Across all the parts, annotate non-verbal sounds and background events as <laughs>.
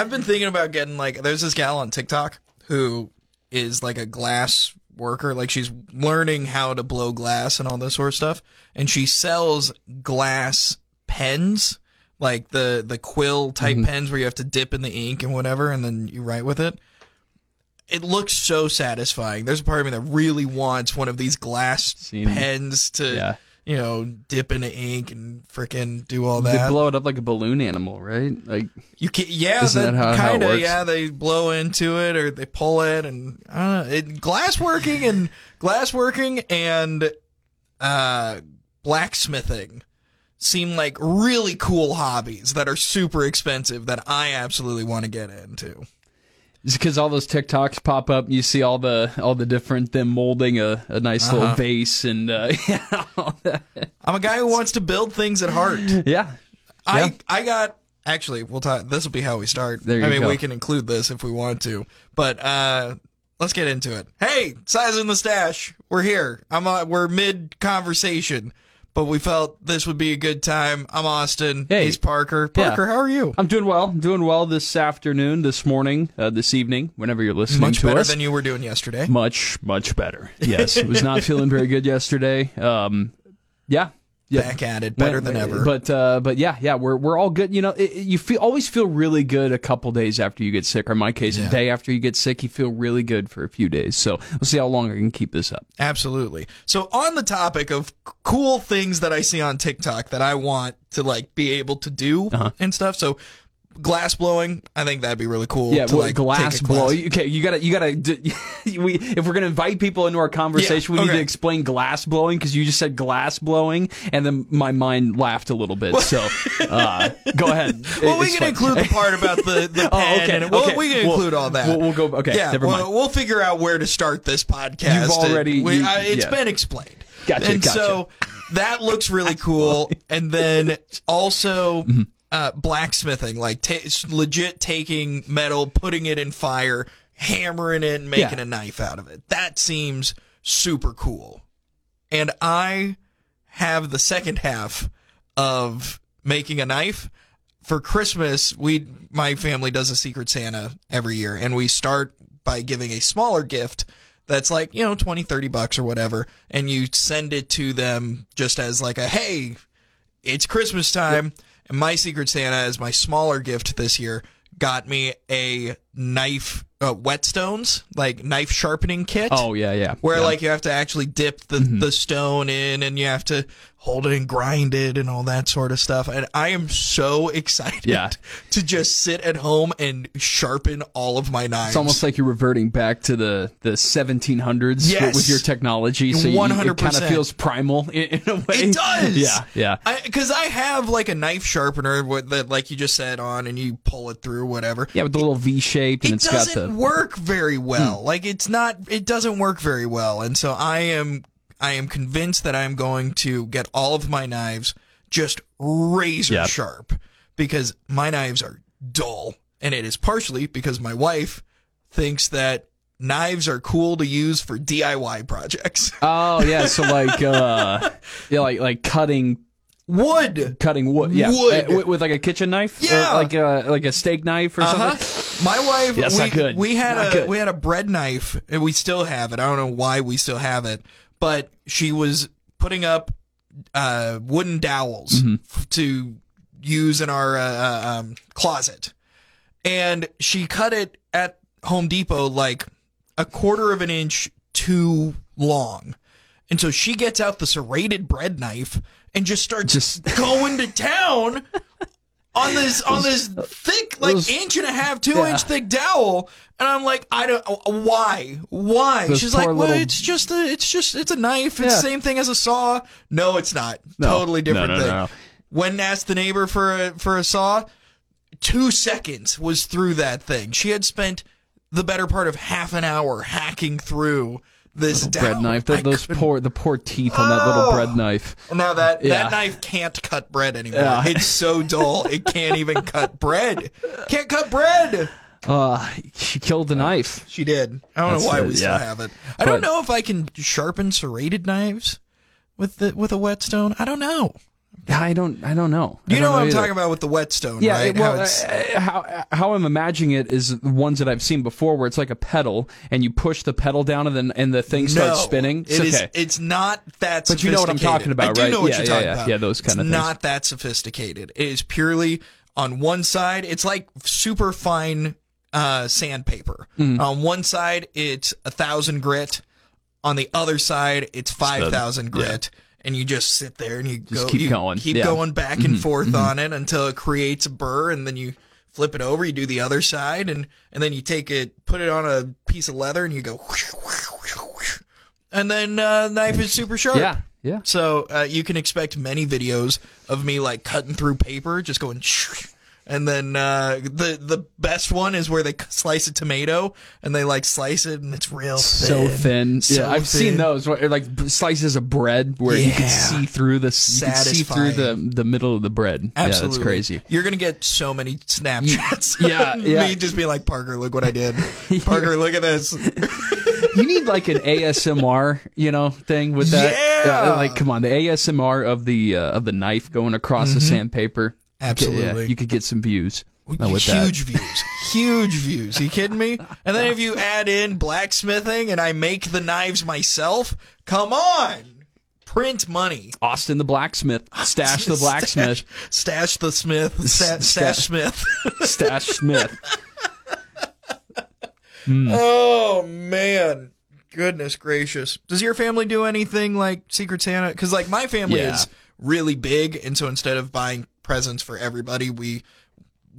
I've been thinking about getting like. There's this gal on TikTok who is like a glass worker. Like she's learning how to blow glass and all this sort of stuff, and she sells glass pens, like the the quill type mm-hmm. pens where you have to dip in the ink and whatever, and then you write with it. It looks so satisfying. There's a part of me that really wants one of these glass Seen pens to, Yeah. You know, dip into ink and freaking do all They that. blow it up like a balloon animal, right? Like You can, yeah, that that how- how it kind of, yeah. They blow into it or they pull it, and I don't know. It, glass working and glass working and uh, blacksmithing seem like really cool hobbies that are super expensive that I absolutely want to get into. Because all those TikToks pop up, you see all the all the different them molding a, a nice Uh-huh. little vase and uh, <laughs> yeah, all that. I'm a guy who wants to build things at heart. yeah. Yeah. I I got actually we'll talk. This will be how we start. There you I mean, go. we can include this if we want to, but uh, let's get into it. Hey, Cyza and the Stache. We're here. I'm uh, we're mid conversation, but we felt this would be a good time. I'm Austin. Hey. he's Parker. Yeah. Parker, how are you? I'm doing well. I'm doing well this afternoon, this morning, uh, this evening, whenever you're listening Much to better than you were doing yesterday. much, much better. Yes, was not <laughs> feeling very good yesterday. Um, yeah, yeah. Back at it, better than ever. But uh, but yeah, yeah, we're we're all good. You know, it- you feel always feel really good a couple days after you get sick. Or in my case, Yeah. a day after you get sick, you feel really good for a few days. So we'll see how long I can keep this up. Absolutely. So on the topic of cool things that I see on TikTok that I want to like be able to do Uh-huh. and stuff. So glass blowing, I think that'd be really cool. Yeah, to, well, like, glass take a class. blow. Okay, you gotta, you gotta. d- <laughs> we, if we're gonna invite people into our conversation, Yeah, we need to explain glass blowing because you just said glass blowing, and then my mind laughed a little bit. So, <laughs> uh, go ahead. Well, we can fine. include the part about the, <laughs> the Oh, okay, we'll, okay. We can We'll- include all that. We'll, we'll go. Okay, yeah, never mind. we'll, we'll figure out where to start this podcast. You've already- We, you- I, it's yeah. been explained. Gotcha, And gotcha. so that looks really cool. and then also Mm-hmm. Uh, blacksmithing, like it's legit taking metal, putting it in fire, hammering it, and making Yeah. a knife out of it. That seems super cool. And I have the second half of making a knife for Christmas, we my family does a secret Santa every year and we start by giving a smaller gift that's like, you know, 20, 30 bucks or whatever and you send it to them just as like a hey, it's Christmas time and my secret Santa as my smaller gift this year got me a knife uh, whetstones, like knife sharpening kit Oh yeah, yeah. where yeah. Mm-hmm. like you have to actually dip the, the stone in and you have to hold it and grind it and all that sort of stuff. And I am so <laughs> excited Yeah. to just sit at home and sharpen all of my knives. It's almost like you're reverting back to the, the 1700s Yes. with your technology. So you, it kind of 100%. feels primal in, in a way. it does. Yeah, yeah. Because I, have like a knife sharpener that, like you just said, on and you pull it through whatever. Yeah, with the little V shaped, and it it's got doesn't the. Hmm. work very well. Like it's not. It doesn't work very well, and so I am. I am convinced that I'm going to get all of my knives just razor Yep. sharp because my knives are dull, and it is partially because my wife thinks that knives are cool to use for DIY projects. <laughs> Oh yeah, so like uh, <laughs> yeah, like like cutting Wood. cutting wood. Yeah, Wood. Uh, with, with like a kitchen knife. Or Yeah. like a like a steak knife or Uh-huh. something. My wife, Yes, we, good. we had Not a good. we had a bread knife, and we still have it. I don't know why we still have it, but she was putting up uh, wooden dowels Mm-hmm. f- to use in our uh, uh, um, closet, and she cut it at Home Depot like a quarter of an inch too long. And so she gets out the serrated bread knife and just starts Just- going to town <laughs> on this on this thick like those- inch and a half, two Yeah. inch thick dowel. And I'm like, I don't why? Why? Those She's like, well, little- it's just a it's just it's a knife. It's Yeah. the same thing as a saw. No, it's not. No. Totally different No, no, thing. no. When asked the neighbor for a for a saw, two seconds was through that thing. She had spent the better part of half an hour hacking through this bread knife. I Th- those couldn't- poor the poor teeth on that little Oh. bread knife. now that Yeah. that knife can't cut bread anymore. Yeah. It's so dull it can't even <laughs> cut bread. Can't cut bread. Uh, she killed the knife. She did. I don't That's know why it, we still yeah. have it. I don't know if I can sharpen serrated knives with the with a whetstone. I don't know. I don't. I don't know. You don't know what I'm either. talking about with the whetstone, Yeah, right? well, How it's- uh, how how I'm imagining it is the ones that I've seen before, where it's like a pedal, and you push the pedal down, and then and the thing starts no, spinning. It's It is- okay. It's not that. Sophisticated. But you know what I'm talking about, I right? know what Yeah, you're yeah, talking yeah. about. Yeah, those kind it's of things. Not that sophisticated. It is purely on one side. It's like super fine uh, sandpaper. Mm-hmm. On one side, it's a thousand grit. On the other side, it's five thousand grit. And you just sit there and you go, keep you going. keep Yeah. Mm-hmm. going back and forth on it until it creates a burr, and then you flip it over. You do the other side, and and then you take it, put it on a piece of leather, and you go, and then uh, knife is super sharp. yeah, yeah. So uh, you can expect many videos of me like cutting through paper, just going. And then uh, the the best one is where they <laughs> slice a tomato and they like slice it and it's real thin. So thin. So yeah, I've seen those where, like slices of bread where you can see through the see through the the middle of the bread. Absolutely, Yeah, that's crazy. You're gonna get so many Snapchats. Yeah, <laughs> yeah. me just be like Parker, look what I did. <laughs> Parker, look at this. You need like an ASMR, you know, thing with that. Yeah. like come on, the ASMR of the uh, of the knife going across the sandpaper. Absolutely. Yeah, you could get some views with that. huge views, huge views. Are you kidding me? And then if you <laughs> add in blacksmithing and I make the knives myself, come on, print money. Austin the blacksmith, Stache the blacksmith, Stache the Smith, sta- S- Stache Smith. <laughs> Stache Smith. <laughs> oh man, goodness gracious! Does your family do anything like Secret Santa? Because like my family Yeah. is really big, and so instead of buying presents for everybody, we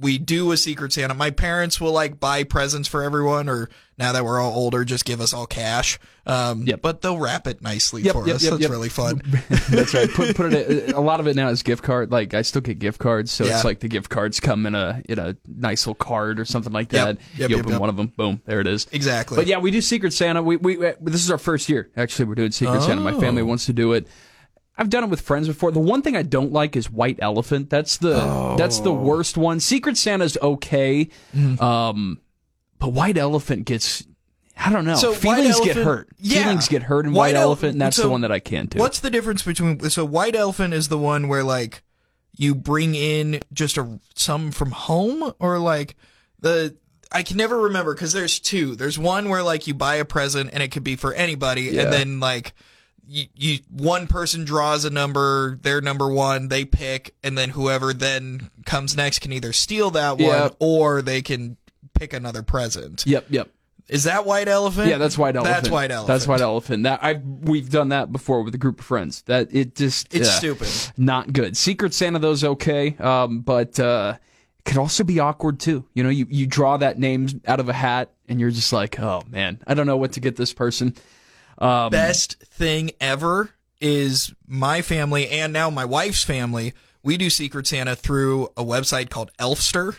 we do a Secret Santa. My parents will like buy presents for everyone, or now that we're all older, just give us all cash. Um, Yep. But they'll wrap it nicely Yep, for yep, us. yep, That's really fun. <laughs> That's right. Put put it. A lot of it now is gift card. Like I still get gift cards, so Yeah. it's like the gift cards come in a in a nice little card or something like that. you open one of them, boom, there it is. Exactly. But yeah, we do Secret Santa. We, we this is our first year. Actually, we're doing Secret Santa. My Oh. family wants to do it. I've done it with friends before. The one thing I don't like is White Elephant. That's the that's the Oh. worst one. Secret Santa's okay, Mm-hmm. um, but White Elephant gets. I don't know. So Feelings get hurt. yeah. Feelings get hurt in White White, Ele- Elephant, and that's so the one that I can't do. What's the difference between so white elephant is the one where like you bring in just a some from home or like the I can never remember because there's two. There's one where like you buy a present and it could be for anybody, Yeah. and then like you, you one person draws a number, their number one, they pick, and then whoever then comes next can either steal that one Yeah. or they can pick another present. Yep, yep. Is that white elephant? Yeah, that's white elephant. That's white elephant. That's white elephant. That I we've done that before with a group of friends. That it just It's uh, stupid. Not good. Secret Santa though's okay, um, but uh, it could also be awkward too. You know, you you draw that name out of a hat, and you're just like, oh man, I don't know what to get this person. Um, best thing ever is my family and now my wife's family. We do Secret Santa through a website called Elfster,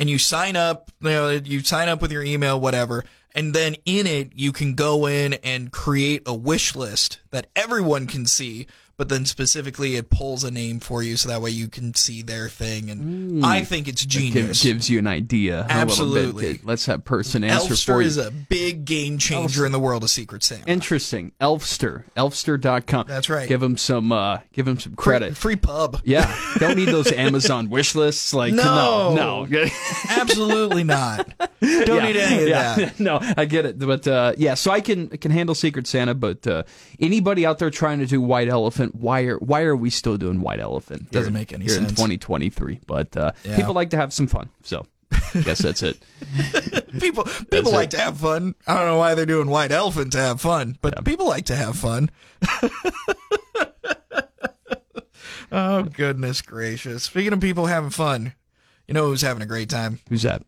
and you sign up. You know, you sign up with your email, whatever, and then in it you can go in and create a wish list that everyone can see. But then specifically, it pulls a name for you, so that way you can see their thing. And I think it's genius. gives you an idea. Absolutely. bit. Let's have person answer for Elfster you. is a big game changer in the world of Secret Santa. Interesting. Elfster. Elfster.com. That's right. Give him some. Uh, give him some credit. Free pub. Yeah, <laughs> don't need those Amazon wish lists. Like No. no, no. <laughs> Absolutely not. Don't need any of yeah. that. <laughs> no, I get it, but uh, yeah, so I can can handle Secret Santa, but uh, anybody out there trying to do White Elephant, why are why are we still doing White Elephant? Doesn't here- make any here in sense. 2023, but uh, Yeah. people like to have some fun, so I guess that's it. <laughs> People people it. like to have fun. I don't know why they're doing White Elephant to have fun, but people like to have fun. <laughs> oh goodness gracious! Speaking of people having fun, you know who's having a great time? Who's that?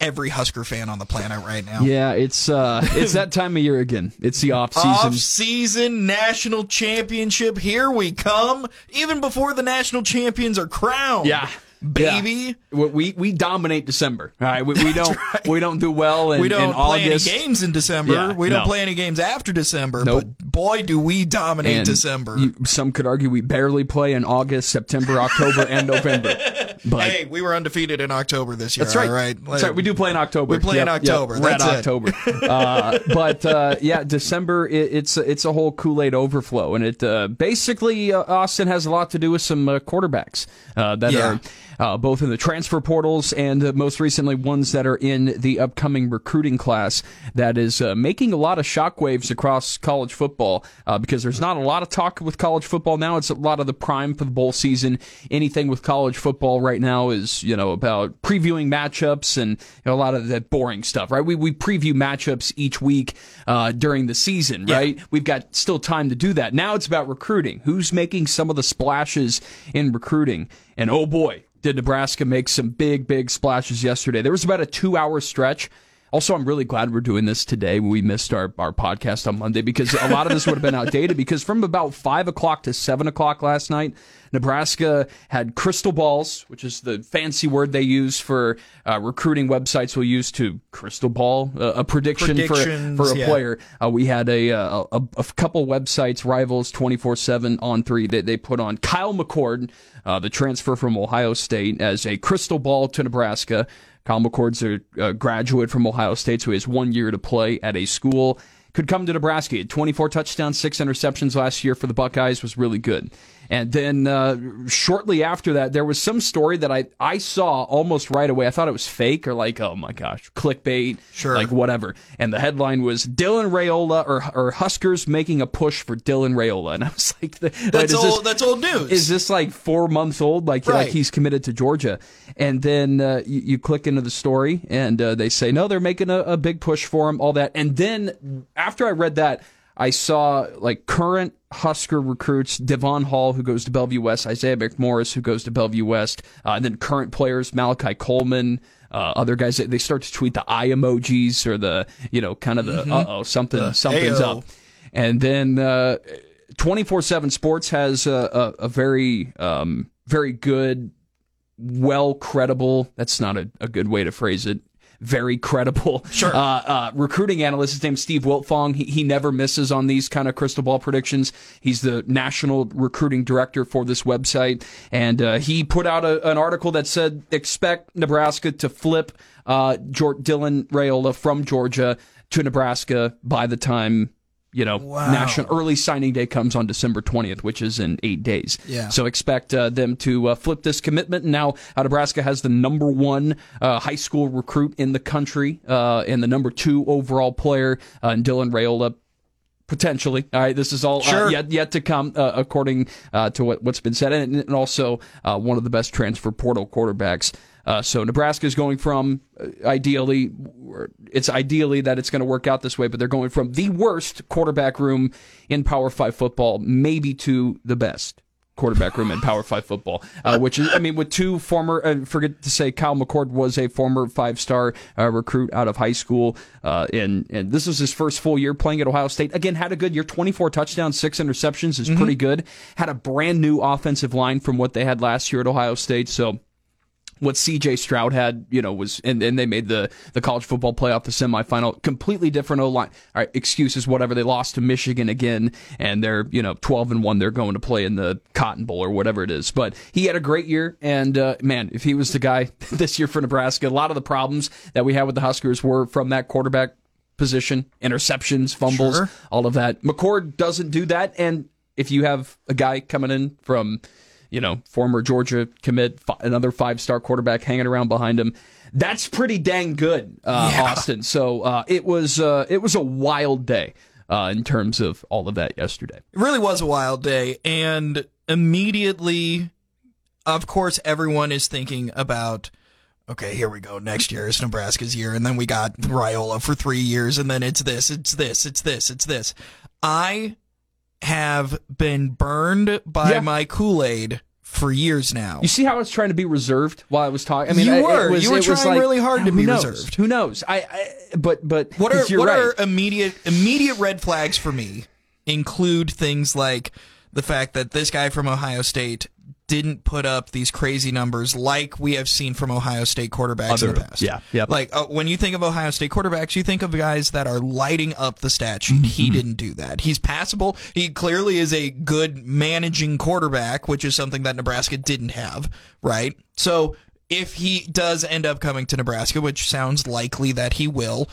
Every Husker fan on the planet right now. Yeah, it's uh, <laughs> it's that time of year again. It's the off season. Off season national championship. Here we come. Even before the national champions are crowned. Yeah. Baby. Yeah. We, we dominate December. All right, we, we don't we don't do well in, We don't in play August. any games in December. Yeah, we don't no. play any games after December. Nope. But boy, do we dominate And December. you- some could argue we barely play in August, September, October, and November. <laughs> But hey, we were undefeated in October this year. That's right. All right. That's right. We do play in October. We play in October. Red That's it. October. <laughs> uh, but uh, yeah, December it, it's it's a whole Kool Aid overflow, and it uh, basically uh, Austin has a lot to do with some uh, quarterbacks uh, that Yeah. are. Uh, both in the transfer portals and uh, most recently ones that are in the upcoming recruiting class that is uh, making a lot of shockwaves across college football uh, because there's not a lot of talk with college football now. It's a lot of the prime for the bowl season. Anything with college football right now is, you know, about previewing matchups and you know, a lot of that boring stuff, right? We, we preview matchups each week uh, during the season, right? We've got still time to do that. Now it's about recruiting. Who's making some of the splashes in recruiting? And oh boy, did Nebraska make some big, big splashes yesterday. There was about a two hour stretch. Also, I'm really glad we're doing this today. We missed our, our podcast on Monday because a lot of this would have been <laughs> outdated because from about 5 o'clock to 7 o'clock last night, Nebraska had crystal balls, which is the fancy word they use for uh, recruiting websites will use to crystal ball uh, a prediction for, for a yeah. player. Uh, we had a, uh, a a couple websites, rivals, twenty four seven on three. That they put on Kyle McCord, uh, the transfer from Ohio State, as a crystal ball to Nebraska. Kyle McCord's a, a graduate from Ohio State, so he has one year to play at a school. Could come to Nebraska. He had 24 touchdowns, six interceptions last year for the Buckeyes. Was really good. And then uh, shortly after that, there was some story that I, I saw almost right away. I thought it was fake or like, oh my gosh, clickbait, Sure. like whatever. And the headline was Dylan Raiola or, or Huskers making a push for Dylan Raiola. <laughs> And I was like, the, That's is old. this, that's old news. is this like four months old? Like like he's committed to Georgia, and then uh, you, you click into the story, and uh, they say no, they're making a, a big push for him, all that, and then after I read that, I saw like current Husker recruits, Devon Hall, who goes to Bellevue West, Isaiah McMorris, who goes to Bellevue West, uh, and then current players, Malachi Coleman. Uh, other guys, they- they start to tweet the eye emojis or the, you know, kind of the, uh oh, something, something's Ayo. up. And then uh, 24 7 Sports has a, a, a very, um, very good, well credible, that's not a, a good way to phrase it. Very credible. Sure. Uh, uh, recruiting analyst. His name's Steve Wiltfong. He, he never misses on these kind of crystal ball predictions. He's the national recruiting director for this website. And uh, he put out a, an article that said expect Nebraska to flip uh, Dylan Raiola from Georgia to Nebraska by the time you know Wow. national early signing day comes on December 20th, which is in eight days. Yeah. So expect uh, them to uh, flip this commitment. And now uh, Nebraska has the number one uh, high school recruit in the country uh, and the number two overall player, uh, in Dylan Raiola. Potentially, all right. This is all uh, yet yet to come, uh, according uh, to what, what's been said, and, and also uh, one of the best transfer portal quarterbacks. Uh, so Nebraska is going from uh, ideally, it's ideally that it's going to work out this way, but they're going from the worst quarterback room in Power Five football, maybe to the best quarterback room in Power Five football, uh, which is, I mean, with two former, uh, forget to say, Kyle McCord was a former five star uh, recruit out of high school, uh, and and this was his first full year playing at Ohio State. Again, had a good year, twenty four touchdowns, six interceptions is pretty good. Had a brand new offensive line from what they had last year at Ohio State, so what CJ Stroud had, you know, was and, and they made the the college football playoff, the semifinal, completely different O line. All right, excuses, whatever. They lost to Michigan again, and they're you know twelve and one. They're going to play in the Cotton Bowl or whatever it is. But he had a great year, and uh, man, if he was the guy <laughs> this year for Nebraska, a lot of the problems that we had with the Huskers were from that quarterback position, interceptions, fumbles, Sure. all of that. McCord doesn't do that, and if you have a guy coming in from you know, former Georgia commit, another five star quarterback hanging around behind him. That's pretty dang good, uh, Yeah. Austin. So uh, it was uh, it was a wild day uh, in terms of all of that yesterday. It really was a wild day. And immediately, of course, everyone is thinking about, okay, here we go. Next year is Nebraska's year. And then we got Raiola for three years. And then it's this, it's this, it's this, it's this. I have been burned by Yeah. my Kool Aid for years now. You see how I was trying to be reserved while I was talking. I mean, You I- were. was- You were trying like, really hard to be knows? reserved. Who knows? I, I but but What are what right. are immediate immediate red flags for me include things like the fact that this guy from Ohio State didn't put up these crazy numbers like we have seen from Ohio State quarterbacks in the past. yeah, yep. Like uh, when you think of Ohio State quarterbacks, you think of guys that are lighting up the stat sheet. Mm-hmm. He didn't do that. He's passable. He clearly is a good managing quarterback, which is something that Nebraska didn't have, right? So if he does end up coming to Nebraska, which sounds likely that he will,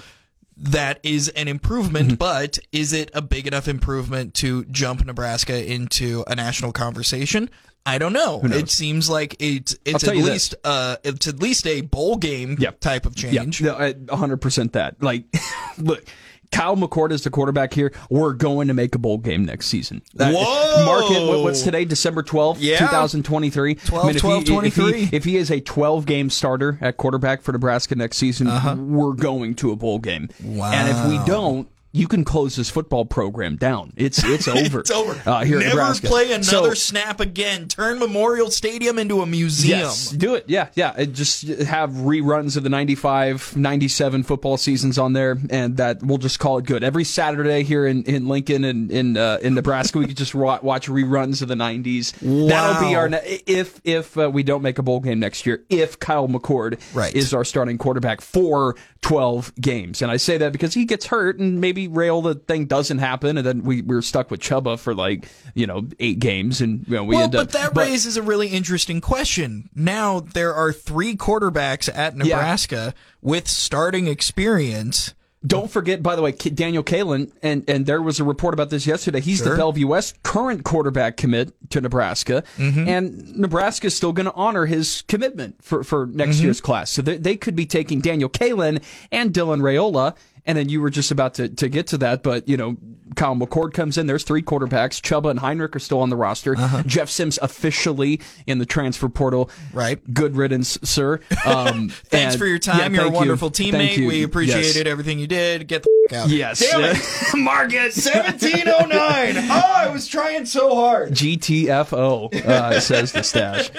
that is an improvement, Mm-hmm. but is it a big enough improvement to jump Nebraska into a national conversation? I don't know. It seems like it's it's at this. least uh it's at least a bowl game Yep. type of change. Yeah, no, 100% that. Like, <laughs> look, Kyle McCord is the quarterback here. We're going to make a bowl game next season. That- Whoa! Mark it. what- What's today? December 12th, Yeah. 2023. 12, if 12, he, if, he, if he is a 12 game starter at quarterback for Nebraska next season, Uh-huh. we're going to a bowl game. Wow. And if we don't, you can close this football program down. It's it's <laughs> over. It's over. Uh, here Never Nebraska. play another So- snap again. Turn Memorial Stadium into a museum. Yes, do it. Yeah, yeah. Uh, Just have reruns of the 95, 97 football seasons on there, and that we'll just call it good. Every Saturday here in, in Lincoln and in uh, in Nebraska, we could just watch reruns of the 90s. That'll be our ne- if if uh, we don't make a bowl game next year. If Kyle McCord Right. is our starting quarterback for 12 games, and I say that because he gets hurt, and maybe rail the thing doesn't happen, and then we we're stuck with Chubba for like you know eight games, and you know, we well, end but up. that raises a really interesting question. Now there are three quarterbacks at Nebraska with starting experience. Don't forget, by the way, Daniel Kaelin, and, and there was a report about this yesterday. He's the Sure. Bellevue West current quarterback commit to Nebraska, Mm-hmm. and Nebraska is still going to honor his commitment for, for next Mm-hmm. year's class. So they, they could be taking Daniel Kaelin and Dylan Raiola, and then you were just about to, to get to that, but, you know, Kyle McCord comes in. There's three quarterbacks. Chubba and Heinrich are still on the roster. Uh-huh. Jeff Sims officially in the transfer portal. Right. Good riddance, sir. Um, <laughs> Thanks and- for your time. yeah, You're a thank you. wonderful teammate. you. We Yes. appreciated everything you did. Get the f- out. Yes. Damn it. <laughs> <laughs> Market 1709. Oh, I was trying so hard. GTFO uh, says the Stache.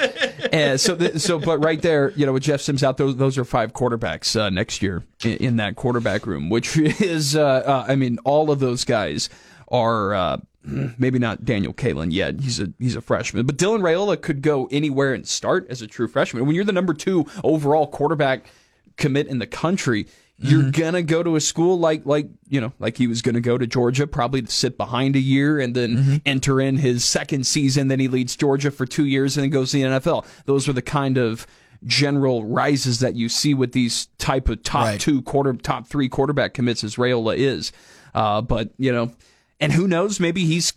And so, th- so, but right there, you know, with Jeff Sims out, those those are five quarterbacks uh, next year in, in that quarterback room, which <laughs> is, uh, uh, I mean, all of those guys are. Uh, <clears throat> Maybe not Daniel Kaelin yet. He's a he's a freshman, but Dylan Raiola could go anywhere and start as a true freshman. When you're the number two overall quarterback commit in the country, you're gonna go to a school like like you know like he was gonna go to Georgia, probably to sit behind a year and then enter in his second season. Then he leads Georgia for two years and then goes to the NFL. Those are the kind of general rises that you see with these type of top Right. two quarter top three quarterback commits as Raiola is. Uh, but you know, and who knows? Maybe he's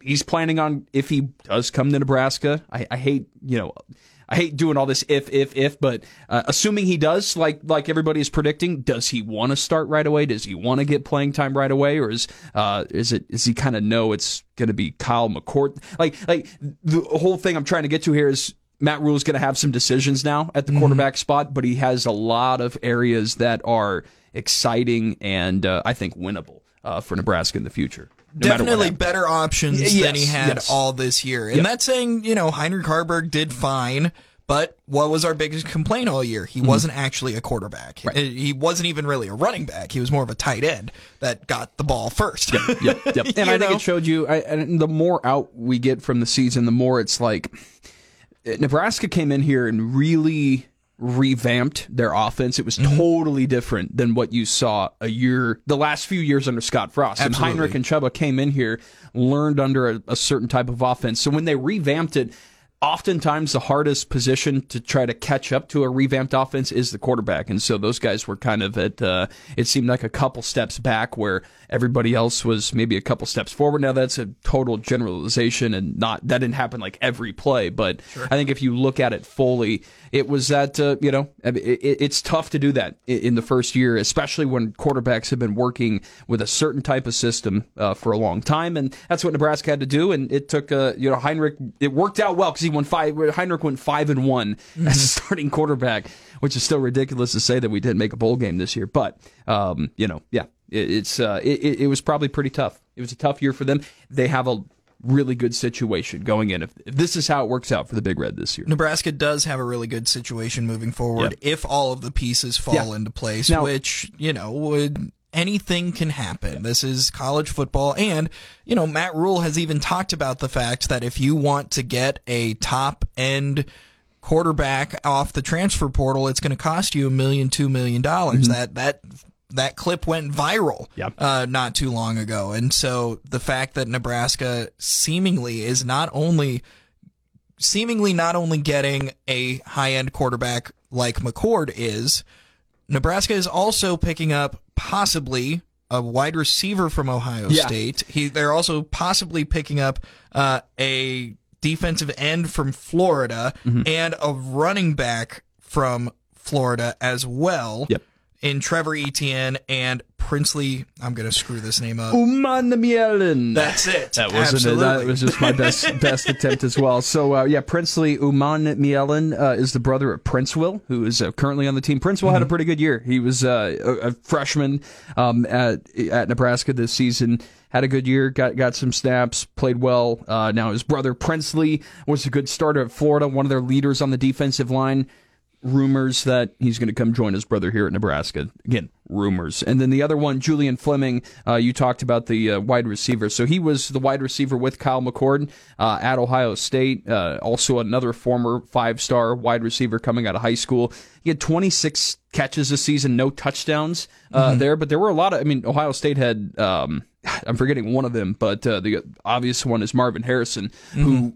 he's planning on if he does come to Nebraska. I, I hate you know. I hate doing all this if if if, but uh, assuming he does, like like everybody is predicting, does he want to start right away? Does he want to get playing time right away, or is uh is it is he kind of know it's going to be Kyle McCord? Like like the whole thing I'm trying to get to here is Matt Rhule is going to have some decisions now at the quarterback spot, but he has a lot of areas that are exciting and uh, I think winnable uh, for Nebraska in the future. no Definitely better options Y- than he had yes. all this year. And that's saying, you know, Heinrich Haarberg did fine, but what was our biggest complaint all year? Mm-hmm. He wasn't actually a quarterback. Uh, He wasn't even really a running back. He was more of a tight end that got the ball first. yep, yep. <laughs> And You I think it showed you. I, and the more out we get from the season, the more it's like Nebraska came in here and really revamped their offense. It was Mm-hmm. totally different than what you saw a year, the last few years under Scott Frost. And Heinrich and Chubba came in here, learned under a, a certain type of offense. So when they revamped it, oftentimes the hardest position to try to catch up to a revamped offense is the quarterback. And so those guys were kind of at, uh, it seemed like a couple steps back where everybody else was maybe a couple steps forward. Now that's a total generalization and not, that didn't happen like every play. But I think if you look at it fully, it was that, uh, you know, it, it- it's tough to do that in the first year, especially when quarterbacks have been working with a certain type of system uh, for a long time. And that's what Nebraska had to do. And it took, uh, you know, Heinrich, it worked out well because he won five, Heinrich went five and one as a <laughs> starting quarterback, which is still ridiculous to say that we didn't make a bowl game this year. But, um, you know, yeah, it, it's, uh, it, it was probably pretty tough. It was a tough year for them. They have a really good situation going in. If, if this is how it works out for the Big Red this year. Nebraska does have a really good situation moving forward Yep. if all of the pieces fall into place, Now- which, you know, would anything can happen. This is college football. And, you know, Matt Rhule has even talked about the fact that if you want to get a top end quarterback off the transfer portal, it's going to cost you a million, two million dollars. That, that, that clip went viral Yep. uh, not too long ago. And so the fact that Nebraska seemingly is not only seemingly not only getting a high end quarterback like McCord is, Nebraska is also picking up possibly a wide receiver from Ohio Yeah. State. He they're also possibly picking up uh, a defensive end from Florida Mm-hmm. and a running back from Florida as well. Yep. In Trevor Etienne and Princely, I'm gonna screw this name up. Uman That's it. That wasn't Absolutely. it. That was just my best <laughs> best attempt as well. So uh, yeah, Princely Umanmielen uh, is the brother of Princewill, who is uh, currently on the team. Princewill had a pretty good year. He was uh, a, a freshman um, at at Nebraska this season. Had a good year, got got some snaps, played well. Uh, now his brother Princely was a good starter at Florida, one of their leaders on the defensive line rumors that he's going to come join his brother here at Nebraska. Again, rumors. And then the other one, Julian Fleming, uh, you talked about the uh, wide receiver. So he was the wide receiver with Kyle McCord uh, at Ohio State. Uh, also, another former five star wide receiver coming out of high school. He had 26 catches this season, no touchdowns uh, there, but there were a lot of, I mean, Ohio State had. Um, I'm forgetting one of them, but uh, the obvious one is Marvin Harrison, who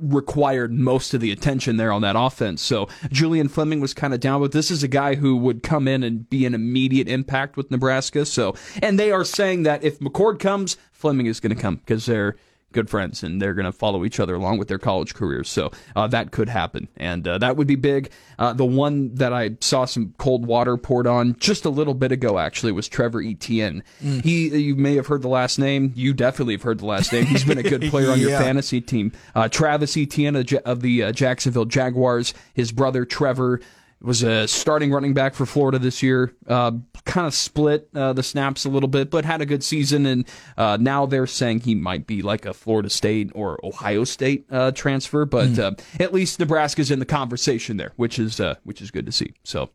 required most of the attention there on that offense. So Julian Fleming was kind of down, but this is a guy who would come in and be an immediate impact with Nebraska. So, and they are saying that if McCord comes, Fleming is going to come because they're good friends and they're going to follow each other along with their college careers. So uh, that could happen, and uh, that would be big. Uh, the one that I saw some cold water poured on just a little bit ago actually was Trevor Etienne. He, you may have heard the last name. You definitely have heard the last name. He's been a good <laughs> player on your fantasy team. Uh, Travis Etienne of of the uh, Jacksonville Jaguars. His brother Trevor was a starting running back for Florida this year. Uh, kind of split uh, the snaps a little bit, but had a good season. And uh, now they're saying he might be like a Florida State or Ohio State uh, transfer. But uh, at least Nebraska's in the conversation there, which is uh, which is good to see. So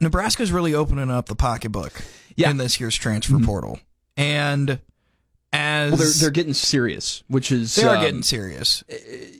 Nebraska's really opening up the pocketbook Yeah. Mm-hmm. in this year's transfer portal. And as well, they're they're getting serious, which is they are um, getting serious.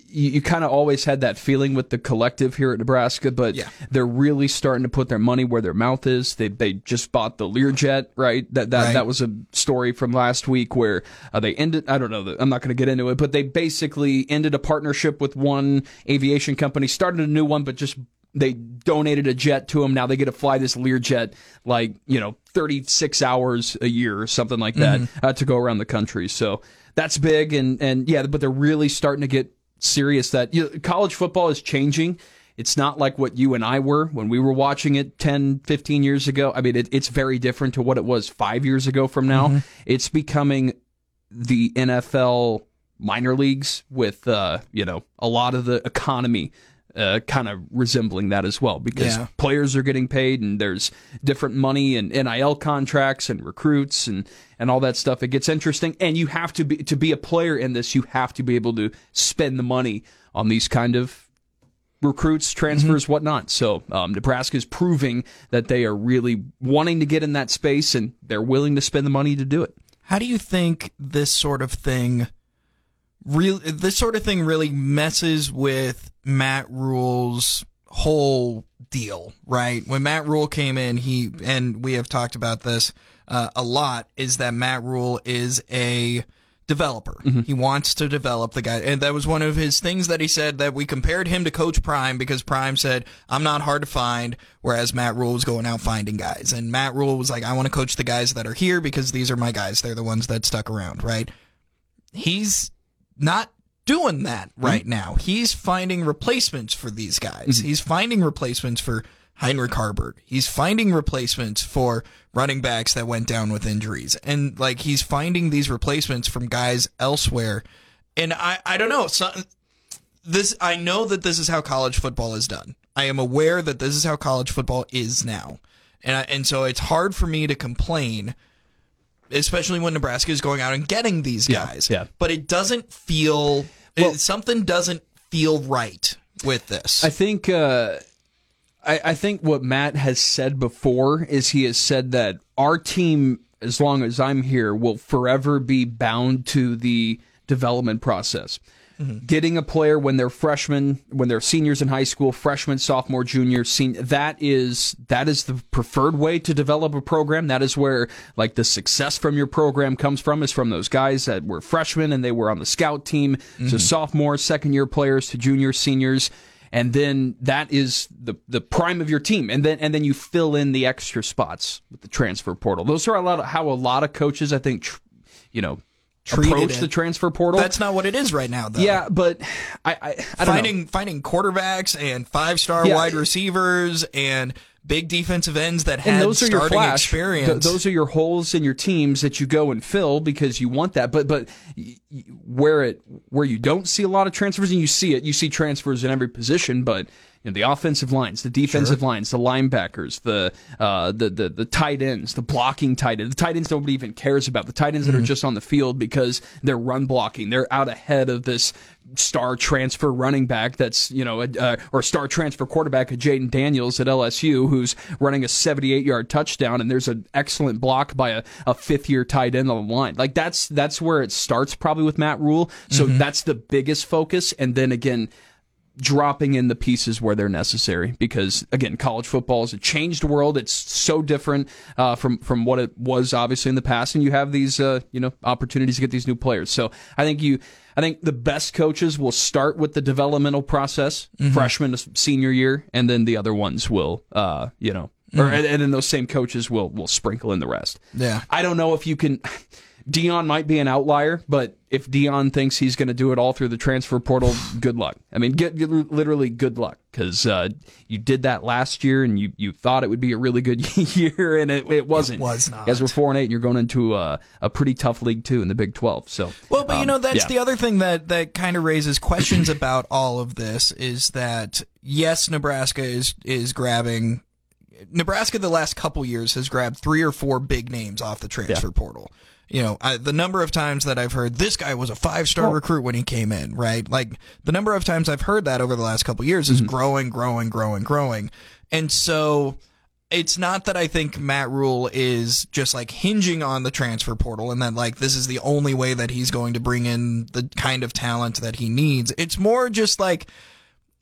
You, you kind of always had that feeling with the collective here at Nebraska, but Yeah. they're really starting to put their money where their mouth is. They they just bought the Learjet, right? That that Right. that was a story from last week where uh, they ended. I don't know. I'm not going to get into it, but they basically ended a partnership with one aviation company, started a new one, but just they donated a jet to them. Now they get to fly this Learjet like you know 36 hours a year or something like that uh, to go around the country. So that's big, and and yeah, but they're really starting to get serious that you know, college football is changing. It's not like what you and I were when we were watching it 10, 15 years ago. I mean, it, it's very different to what it was five years ago from now. It's becoming the NFL minor leagues with, uh, you know, a lot of the economy uh, kind of resembling that as well because Yeah. players are getting paid and there's different money and NIL contracts and recruits and, and all that stuff. It gets interesting. And you have to be, to be a player in this, you have to be able to spend the money on these kind of recruits, transfers, whatnot. So um, Nebraska is proving that they are really wanting to get in that space and they're willing to spend the money to do it. How do you think this sort of thing real this sort of thing really messes with Matt Rhule's whole deal, right? When Matt Rhule came in, he and we have talked about this uh, a lot is that Matt Rhule is a developer. Mm-hmm. He wants to develop the guy. And that was one of his things that he said that we compared him to Coach Prime because Prime said, I'm not hard to find, whereas Matt Rhule was going out finding guys. And Matt Rhule was like, I want to coach the guys that are here because these are my guys. They're the ones that stuck around, right? He's not doing that mm-hmm. right now. He's finding replacements for these guys. Mm-hmm. He's finding replacements for Heinrich Haarberg. He's finding replacements for running backs that went down with injuries. And like he's finding these replacements from guys elsewhere. And I I don't know, so, this I know that this is how college football is done. I am aware that this is how college football is now. And I, and so it's hard for me to complain especially when Nebraska is going out and getting these Yeah, guys. yeah. But it doesn't feel Well- it, something doesn't feel right with this. I think uh, I, I think what Matt has said before is he has said that our team, as long as I'm here, will forever be bound to the development process. Mm-hmm. Getting a player when they're freshmen, when they're seniors in high school, freshman, sophomore, junior, senior, that is that is the preferred way to develop a program. That is where like the success from your program comes from is from those guys that were freshmen and they were on the scout team to mm-hmm. sophomores, second year players to juniors, seniors and then that is the the prime of your team and then and then you fill in the extra spots with the transfer portal those are a lot of how a lot of coaches i think tr- you know approach it. the transfer portal That's not what it is right now, though. yeah but i i, I don't know. finding finding quarterbacks and five star Yeah. wide receivers and big defensive ends that and had those are your starting flash. experience. Th- those are your holes in your teams that you go and fill because you want that. But but where it where you don't see a lot of transfers, and you see it, you see transfers in every position, but. You know, the offensive lines, the defensive lines, the linebackers, the, uh, the the the tight ends, the blocking tight ends, the tight ends nobody even cares about. The tight ends that Mm-hmm. are just on the field because they're run blocking. They're out ahead of this star transfer running back that's you know a, uh, or star transfer quarterback Jayden Daniels at LSU who's running a 78 yard touchdown and there's an excellent block by a, a fifth year tight end on the line. Like that's that's where it starts probably with Matt Rhule. So that's the biggest focus. And then again dropping in the pieces where they're necessary because again college football is a changed world. It's so different uh, from from what it was obviously in the past. And you have these uh, you know opportunities to get these new players. So i think you i think the best coaches will start with the developmental process freshman to senior year and then the other ones will uh, you know or and, and then those same coaches will will sprinkle in the rest. Yeah. i don't know if you can Deion might be an outlier, but if Deion thinks he's going to do it all through the transfer portal, good luck. I mean, get, get literally good luck because uh, you did that last year and you, you thought it would be a really good <laughs> year and it, it wasn't. was not. You guys were four and eight, and you're going into a, a pretty tough league too in the Big Twelve. So Well, but you um, know that's yeah. the other thing that that kind of raises questions about all of this is that yes, Nebraska is is grabbing Nebraska the last couple years has grabbed three or four big names off the transfer portal. You know, I, the number of times that I've heard this guy was a five star recruit when he came in, right? Like the number of times I've heard that over the last couple years is mm-hmm. growing, growing, growing, growing. And so it's not that I think Matt Rhule is just like hinging on the transfer portal and that like this is the only way that he's going to bring in the kind of talent that he needs. It's more just like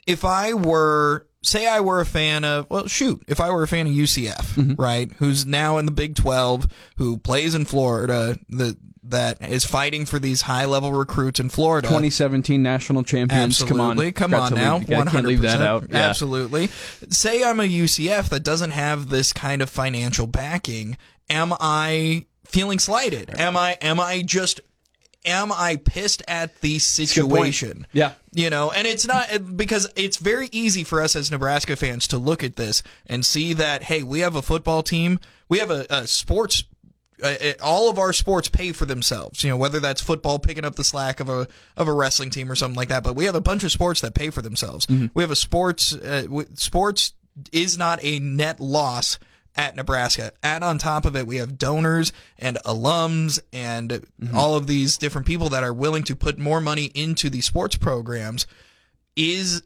if I were say I were a fan of well shoot, if I were a fan of UCF, mm-hmm. right, who's now in the Big 12, who plays in Florida, the that is fighting for these high level recruits in Florida. 2017 national champions. Absolutely. Come Come on, on, Got to now. leave- I can't leave that 100%. out. Yeah. Absolutely. Say I'm a UCF that doesn't have this kind of financial backing. Am I feeling slighted? Am I am I just am I pissed at the situation? Yeah. You know, and it's not because it's very easy for us as Nebraska fans to look at this and see that hey, we have a football team, we have a, a sports uh, it- all of our sports pay for themselves. You know, whether that's football picking up the slack of a of a wrestling team or something like that. But we have a bunch of sports that pay for themselves. We have a sports uh, w- sports is not a net loss at Nebraska. Add on top of it, we have donors and alums and all of these different people that are willing to put more money into the sports programs. Is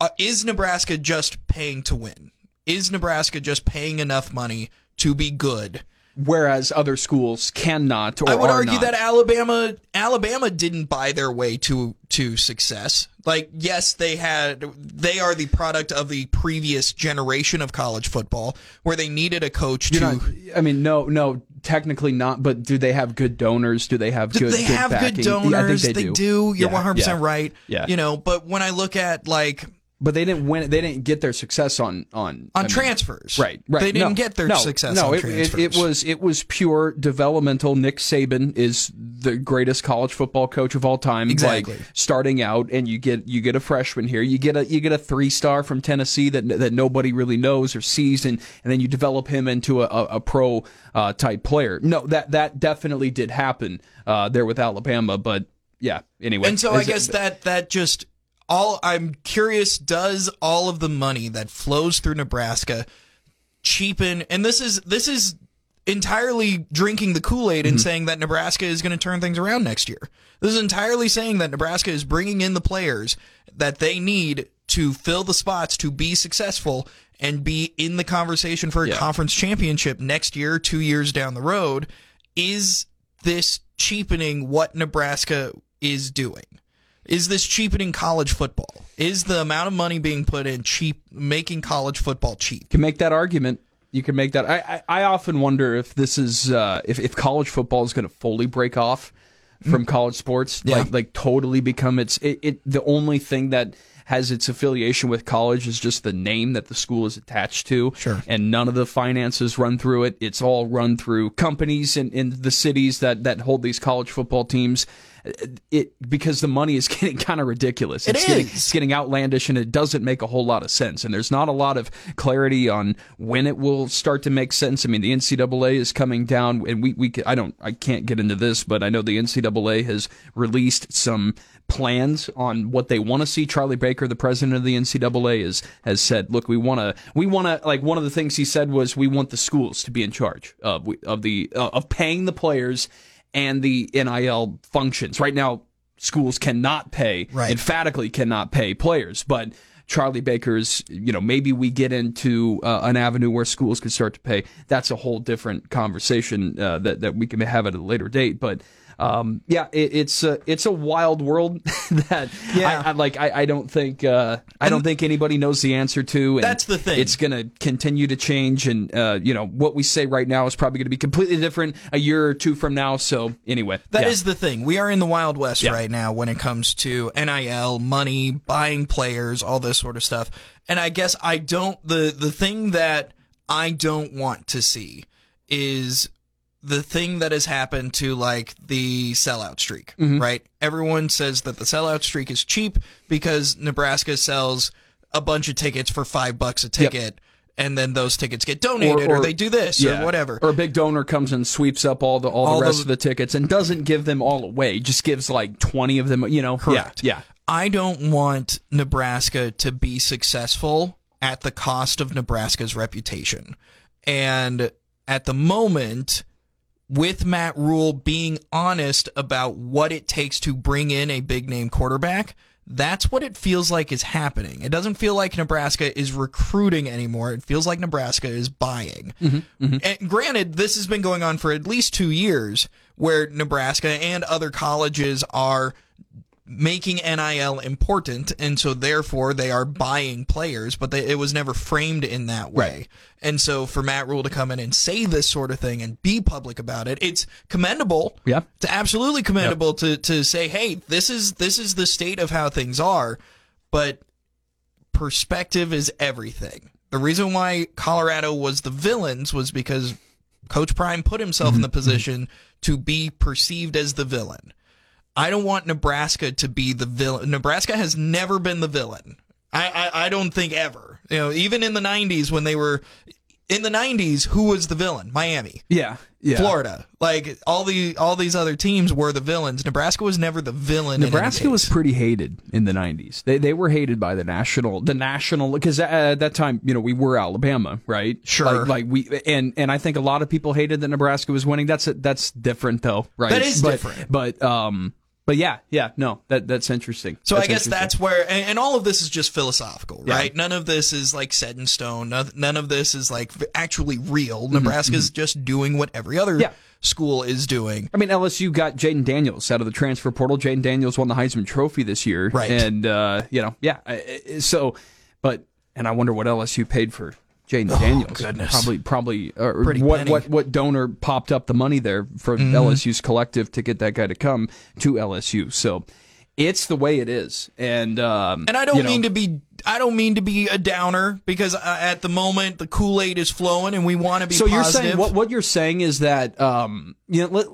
uh, is Nebraska just paying to win? Is Nebraska just paying enough money to be good? Whereas other schools cannot or I would argue not. that Alabama Alabama didn't buy their way to to success. Like yes, they had they are the product of the previous generation of college football where they needed a coach You're to not- I mean, no, no, technically not. But do they have good donors? Do they have good? they have backing? good Yeah, donors. I think they, they do. You're Yeah, 100 percent right. Yeah. You know, but when I look at like But they didn't win. They didn't get their success on on on I mean, transfers, Right, right. They didn't No, get their no, success No, on it, transfers. it, it was it was pure developmental. Nick Saban is the greatest college football coach of all time. Exactly. Like starting out, and you get you get a freshman here. You get a you get a three star from Tennessee that that nobody really knows or sees, and and then you develop him into a, a, a pro uh, type player. No, that that definitely did happen uh, there with Alabama, but. Yeah. Anyway, And so I Is it- guess that that just all I'm curious does all of the money that flows through Nebraska cheapen and this is this is entirely drinking the Kool-Aid Mm-hmm. and saying that Nebraska is going to turn things around next year. This is entirely saying that Nebraska is bringing in the players that they need to fill the spots to be successful and be in the conversation for a Yeah. conference championship next year, two years down the road, is this cheapening what Nebraska is doing? Is this cheapening college football? Is the amount of money being put in cheap making college football cheap? can make that argument. You can make that. I I, I often wonder if this is uh, if if college football is going to fully break off from college sports, Yeah. like like totally become its it, it. The only thing that has its affiliation with college is just the name that the school is attached to. Sure. And none of the finances run through it. It's all run through companies in, in the cities that, that hold these college football teams. It because the money is <laughs> getting kind of ridiculous. It It's getting, is. it's getting outlandish and it doesn't make a whole lot of sense. And there's not a lot of clarity on when it will start to make sense. I mean, the NCAA is coming down, and we we I don't I can't get into this, but I know the NCAA has released some plans on what they want to see. Charlie Baker, the president of the NCAA, is has said, "Look, we want to we want to like one of the things he said was we want the schools to be in charge of of the uh, of paying the players." And the NIL functions. Right now, schools cannot pay, Right. emphatically cannot pay players, but Charlie Baker's, you know, maybe we get into uh, an avenue where schools could start to pay. That's a whole different conversation uh, that that we can have at a later date. But um, yeah, it, it's a, it's a wild world <laughs> that Yeah. I, I like. I, I don't think uh, I don't think anybody knows the answer to. And That's the thing. It's going to continue to change, and uh, you know what we say right now is probably going to be completely different a year or two from now. So anyway, That is yeah. the thing. We are in the Wild West Yeah. right now when it comes to NIL, money, buying players, all this sort of stuff. And I guess I don't the the thing that I don't want to see is the thing that has happened to like the sellout streak, Mm-hmm. right? Everyone says that the sellout streak is cheap because Nebraska sells a bunch of tickets for 5 bucks a ticket. And then those tickets get donated, or, or- they do this, Yeah. or whatever. Or a big donor comes and sweeps up all the all, All the rest the- of the tickets and doesn't give them all away. Just gives like twenty of them. You know, Correct. Yeah, I don't want Nebraska to be successful at the cost of Nebraska's reputation. And at the moment, with Matt Rhule being honest about what it takes to bring in a big name quarterback, that's what it feels like is happening. It doesn't feel like Nebraska is recruiting anymore. It feels like Nebraska is buying. Mm-hmm, mm-hmm. And granted, this has been going on for at least two years where Nebraska and other colleges are making NIL important, and so therefore they are buying players, but they, it was never framed in that way. And so for Matt Rhule to come in and say this sort of thing and be public about it, it's commendable. Yeah. It's absolutely commendable to to say, hey, this is this is the state of how things are, but perspective is everything. The reason why Colorado was the villains was because Coach Prime put himself in mm-hmm. the position to be perceived as the villain. I don't want Nebraska to be the villain. Nebraska has never been the villain. I, I, I don't think ever. You know, even in the '90s when they were in the '90s, who was the villain? Miami, yeah, yeah. Florida. Like all the all these other teams were the villains. Nebraska was never the villain. Nebraska was pretty hated in the '90s. They they were hated by the national the national because at that time you know we were Alabama right Sure. like, like we and and I think a lot of people hated that Nebraska was winning. That's that's different though right That is But- different. But um but yeah yeah no that that's interesting. So I guess that's where, and, and all of this is just philosophical, Yeah. right? None of this is like set in stone. None, none of this is like actually real. Mm-hmm, Nebraska's just doing what every other Yeah. school is doing. I mean, LSU got Jayden Daniels out of the transfer portal. Jayden Daniels won the Heisman Trophy this year, Right. And uh, you know, yeah. So, but and I wonder what LSU paid for Jayden Daniels. Oh, goodness. Probably, probably. Or Pretty what penny. what what donor popped up the money there for Mm-hmm. LSU's collective to get that guy to come to LSU? So. It's the way it is, and um, And I don't you know, mean to be, I don't mean to be a downer because uh, at the moment the Kool Aid is flowing and we want to be. So you're saying what what you're saying is that um you know let,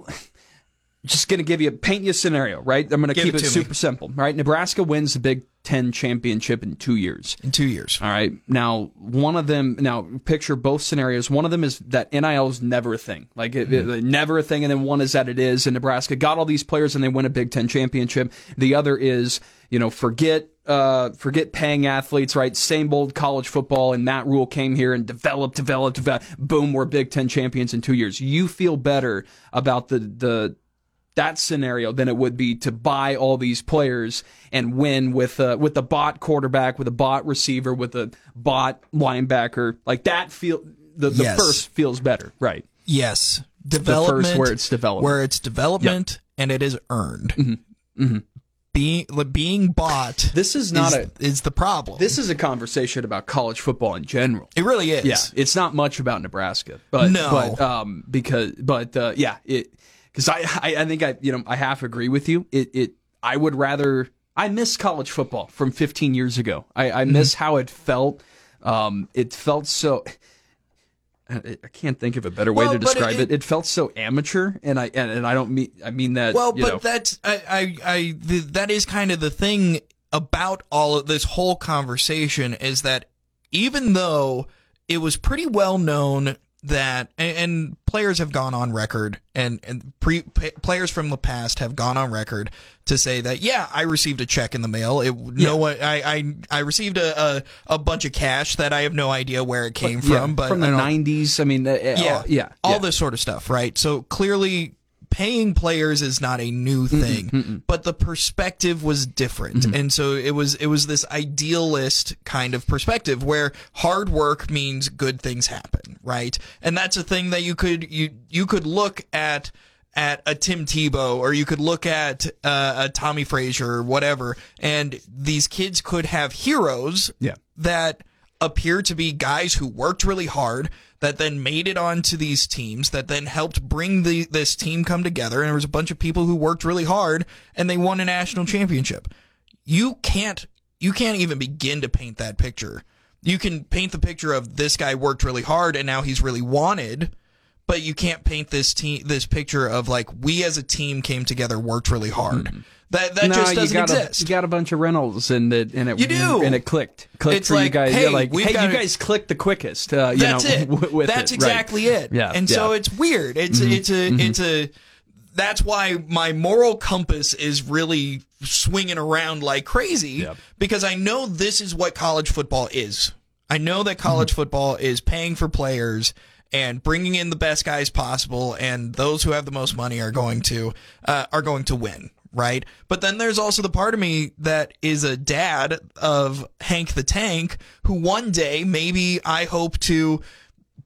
just going to give you paint you a scenario, right? I'm going to keep it it, to me. super simple, right? Nebraska wins the Big 10 championship in 2 years. in two years? All right. Now, one of them, now picture both scenarios. One of them is that NIL is never a thing. Like, it, Mm-hmm. it- never a thing. And then one is that it is. And Nebraska got all these players and they win a Big Ten championship. The other is, you know, forget, uh, forget paying athletes, right? Same old college football. And that Rhule came here and developed, developed, developed. Boom, we're Big Ten champions in two years. You feel better about the, the, that scenario than it would be to buy all these players and win with a, with a bot quarterback, with a bot receiver, with a bot linebacker. Like that feel the, the Yes. first feels better, right? Yes, development where it's development. where it's development, and it is earned. Being being bought. This is not is, a is the problem. this is a conversation about college football in general. it really is. Yeah, it's not much about Nebraska, but No. but um because but uh, yeah, it because I, I I think I you know I half agree with you. It it I would rather I miss college football from 15 years ago. I I Mm-hmm. miss how it felt. Um, it felt so. I can't think of a better way Well, to describe it- it, it. felt so amateur, and I and, and I don't mean I mean that. Well, you but know, that's I I, I the, that is kind of the thing about all of this whole conversation is that even though it was pretty well known that and, and players have gone on record and and pre, p- players from the past have gone on record to say that yeah I received a check in the mail it no one I, I I received a, a a bunch of cash that I have no idea where it came yeah, from but from the I '90s. I mean, uh, yeah, uh, yeah, all yeah. this sort of stuff, right? So clearly, paying players is not a new thing, but the perspective was different, and so it was it was this idealist kind of perspective where hard work means good things happen, right? And that's a thing that you could you you could look at at a Tim Tebow or you could look at uh, a Tommie Frazier or whatever, and these kids could have heroes Yeah. that appear to be guys who worked really hard that then made it onto these teams that then helped bring the this team come together. And there was a bunch of people who worked really hard and they won a national championship. You can't you can't even begin to paint that picture. You can paint the picture of this guy worked really hard and now he's really wanted but you can't paint this team this picture of like we as a team came together worked really hard mm-hmm. That that No, just you doesn't got exist A, you got a bunch of rentals and it and it You do. and it clicked. Clicked It's for you guys. hey, like, hey, you guys clicked the quickest. Uh, you That's know, it. <laughs> w- that's it. Right. exactly it. Yeah, And yeah. Mm-hmm. so it's weird. It's it's a it's a that's why my moral compass is really swinging around like crazy Yep. because I know this is what college football is. I know that college Mm-hmm. football is paying for players and bringing in the best guys possible and those who have the most money are going to uh, are going to win right but then there's also the part of me that is a dad of Hank the Tank who one day maybe I hope to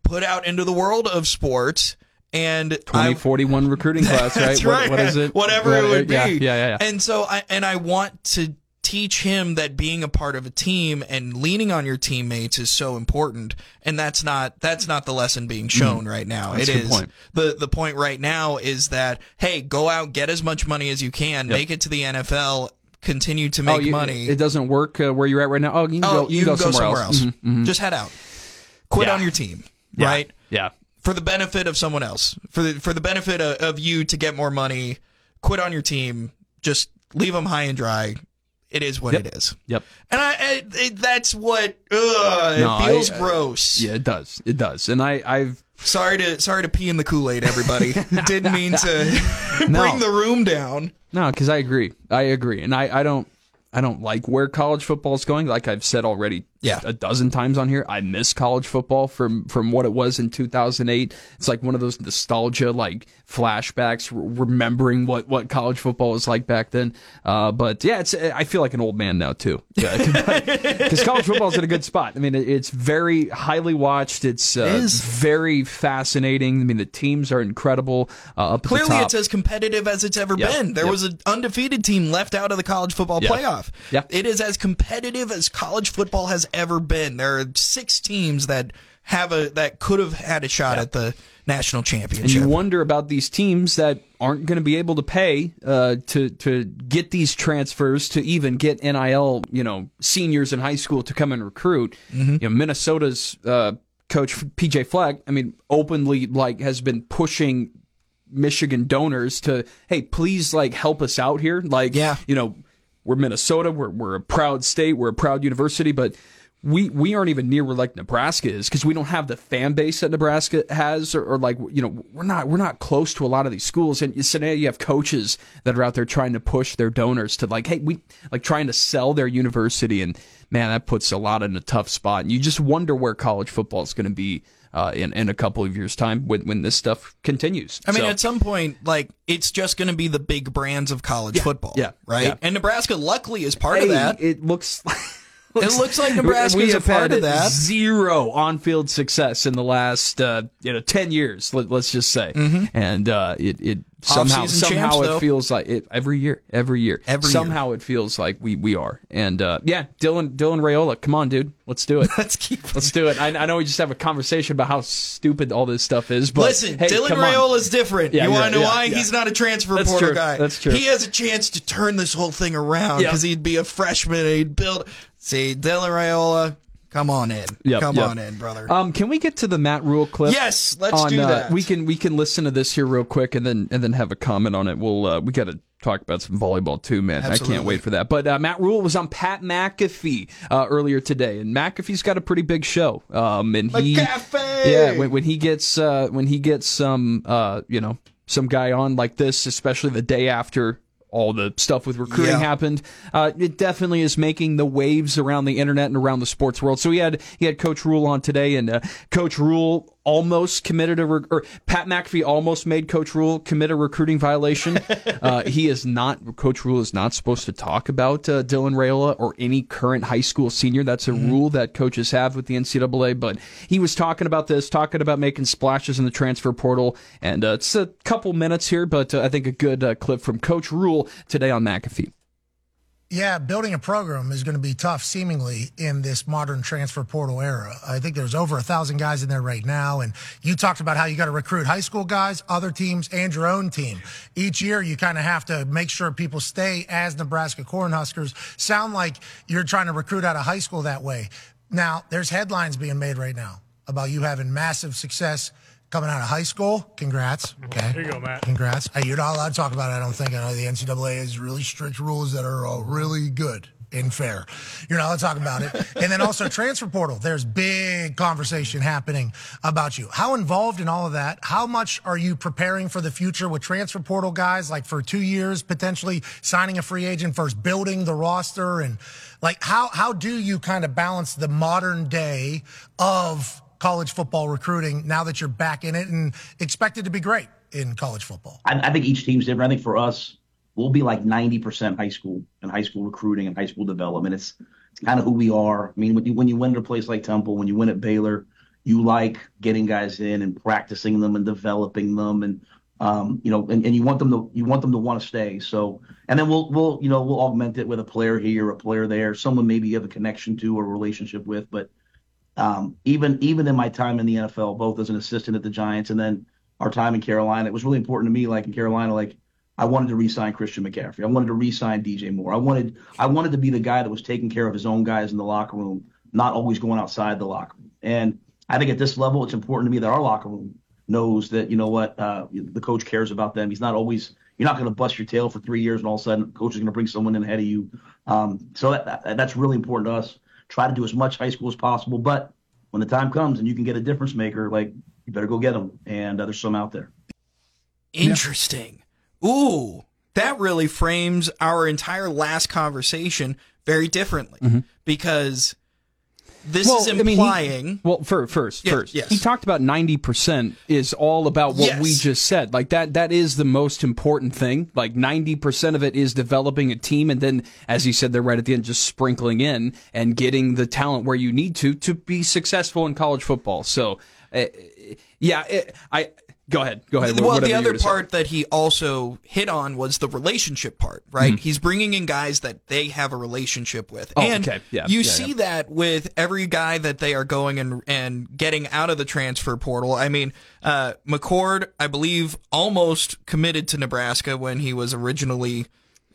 put out into the world of sports and I- 2041 recruiting class, <laughs> right? that's What- right. what is it? Whatever What- it would be. Yeah, yeah, yeah. yeah. And so I and I want to teach him that being a part of a team and leaning on your teammates is so important. And that's not that's not the lesson being shown right now. Mm-hmm. That's It is point. the the point right now is that hey, go out, get as much money as you can, make it to the NFL, continue to make oh, you, money. It doesn't work uh, where you're at right now. Oh, you can oh, go. You, can go, somewhere, else. Mhm. Just head out. Quit Yeah. on your team. Yeah. Right? Yeah. for the benefit of someone else, for the for the benefit of, of you to get more money, quit on your team. Just leave them high and dry. It is what Yep. it is, Yep. and I, I it, that's what ugh, No, it feels I- gross. Yeah, it does. It does. And I, I've Sorry to sorry to pee in the Kool Aid, everybody. <laughs> Didn't mean to <laughs> <laughs> No. bring the room down. No, because I agree. I agree, and I, I don't I don't like where college football is going. Like I've said already, Yeah. a dozen times on here. I miss college football from from what it was in 2008. It's like one of those nostalgia like flashbacks, re- remembering what what college football was like back then. Uh, but yeah, it's I feel like an old man now too, <laughs> because college football is in a good spot. I mean, it, it's very highly watched. It's uh, is. very fascinating. I mean, the teams are incredible. Uh, Clearly, it's as competitive as it's ever Yep. been. There Yep. was an undefeated team left out of the college football Yeah. playoff. Yeah. It is as competitive as college football has ever been. There are six teams that have a that could have had a shot at the national And championship. you wonder about these teams that aren't going to be able to pay uh, to to get these transfers to even get NIL, you know, seniors in high school to come and recruit. Mm-hmm. You know, Minnesota's uh, coach PJ Fleck, I mean, openly like has been pushing Michigan donors to, hey, please like help us out here. Like, Yeah. you know, we're Minnesota, we're we're a proud state, we're a proud university, but we we aren't even near where like Nebraska is because we don't have the fan base that Nebraska has, or, or like you know we're not we're not close to a lot of these schools. And so now you have coaches that are out there trying to push their donors to like, hey, we like trying to sell their university, and man, that puts a lot in a tough spot. And you just wonder where college football is going to be uh, in in a couple of years' time when when this stuff continues. I mean, So- at some point, like it's just going to be the big brands of college football, yeah, right? yeah. And Nebraska, luckily, is part Hey, of that. it looks. <laughs> It looks like <laughs> Nebraska we a part had of that. Zero on-field success in the last, uh, you know, ten years. Let, us just say, and uh, it it somehow somehow champs, it though. feels like it every year, every year, Every year. somehow it feels like we we are. And uh, yeah, Dylan Dylan Raiola, come on, dude, let's do it. <laughs> Let's keep. Let's do it. I, I know we just have a conversation about how stupid all this stuff is, but Listen, hey, Dylan. Raiola is different. Yeah, you want to know Yeah, why? yeah. He's not a transfer That's portal true. guy. That's true. He has a chance to turn this whole thing around because he'd be a freshman and he'd build. See, Dylan Raiola, come on in. Yep, come yep. on in, brother. Um, can we get to the Matt Rhule clip? yes, let's on, do uh, that. we can we can listen to this here real quick and then and then have a comment on it. We'll uh, we got to talk about some volleyball too, man. I can't wait for that. But uh, Matt Rhule was on Pat McAfee uh, earlier today, and McAfee's got a pretty big show. Um, and he McAfee! yeah when, when he gets uh, when he gets some uh, you know some guy on like this, especially the day after. All the stuff with recruiting Yeah. happened. Uh, it definitely is making the waves around the internet and around the sports world. So he had he had Coach Rhule on today, and uh, Coach Rhule almost committed a or Pat McAfee almost made Coach Rhule commit a recruiting violation. <laughs> uh, he is not Coach Rhule is not supposed to talk about uh, Dylan Raiola or any current high school senior. That's a rule that coaches have with the NCAA. But he was talking about this, talking about making splashes in the transfer portal, and uh, it's a couple minutes here, but uh, I think a good uh, clip from Coach Rhule today on McAfee. Yeah, building a program is going to be tough, seemingly, in this modern transfer portal era. I think there's over a thousand guys in there right now. And you talked about how you got to recruit high school guys, other teams, and your own team. Each year, you kind of have to make sure people stay as Nebraska Cornhuskers. Sound like you're trying to recruit out of high school that way. Now, there's headlines being made right now about you having massive success coming out of high school. Congrats. Okay. There you go, Matt. Congrats. Hey, you're not allowed to talk about it, I don't think. I know the NCAA has really strict rules that are uh, really good and fair. You're not allowed to talk about it. <laughs> and then also transfer portal. There's big conversation happening about you. How involved in all of that? How much are you preparing for the future with transfer portal guys, like for two years, potentially signing a free agent first, building the roster? And like, how, how do you kind of balance the modern day of college football recruiting now that you're back in it and expected to be great in college football? I, I think each team's different. I think for us, we'll be like 90% high school and high school recruiting and high school development. It's, it's kind of who we are. I mean, when you, when you win at a place like Temple, when you win at Baylor, you like getting guys in and practicing them and developing them and um, you know, and, and you want them to you want them to want to stay. So, and then we'll we'll you know we'll augment it with a player here, a player there, someone maybe you have a connection to or a relationship with. But um, even even in my time in the NFL, both as an assistant at the Giants and then our time in Carolina, it was really important to me. Like in Carolina, like I wanted to re-sign Christian McCaffrey. I wanted to re-sign DJ Moore. I wanted I wanted to be the guy that was taking care of his own guys in the locker room, not always going outside the locker room. And I think at this level, it's important to me that our locker room knows that you know what uh, the coach cares about them. He's not always you're not going to bust your tail for three years and all of a sudden the coach is going to bring someone in ahead of you. Um, so that, that, that's really important to us. Try to do as much high school as possible, but when the time comes and you can get a difference maker, like you better go get them. And uh, there's some out there. Interesting. Ooh, that really frames our entire last conversation very differently because this is I mean, he- implying. well, fir- first, Yeah, first, yes. he talked about ninety percent is all about what Yes. we just said. Like that, that is the most important thing. Like ninety percent of it is developing a team, and then, as he said there right at the end, just sprinkling in and getting the talent where you need to to be successful in college football. So, uh, yeah, it, I go ahead, go ahead. well, whatever the other part that he also hit on was the relationship part, right? Mm-hmm. He's bringing in guys that they have a relationship with, Oh, and okay. Yeah, you yeah, see yeah. that with every guy that they are going and and getting out of the transfer portal. I mean, uh, McCord, I believe, almost committed to Nebraska when he was originally.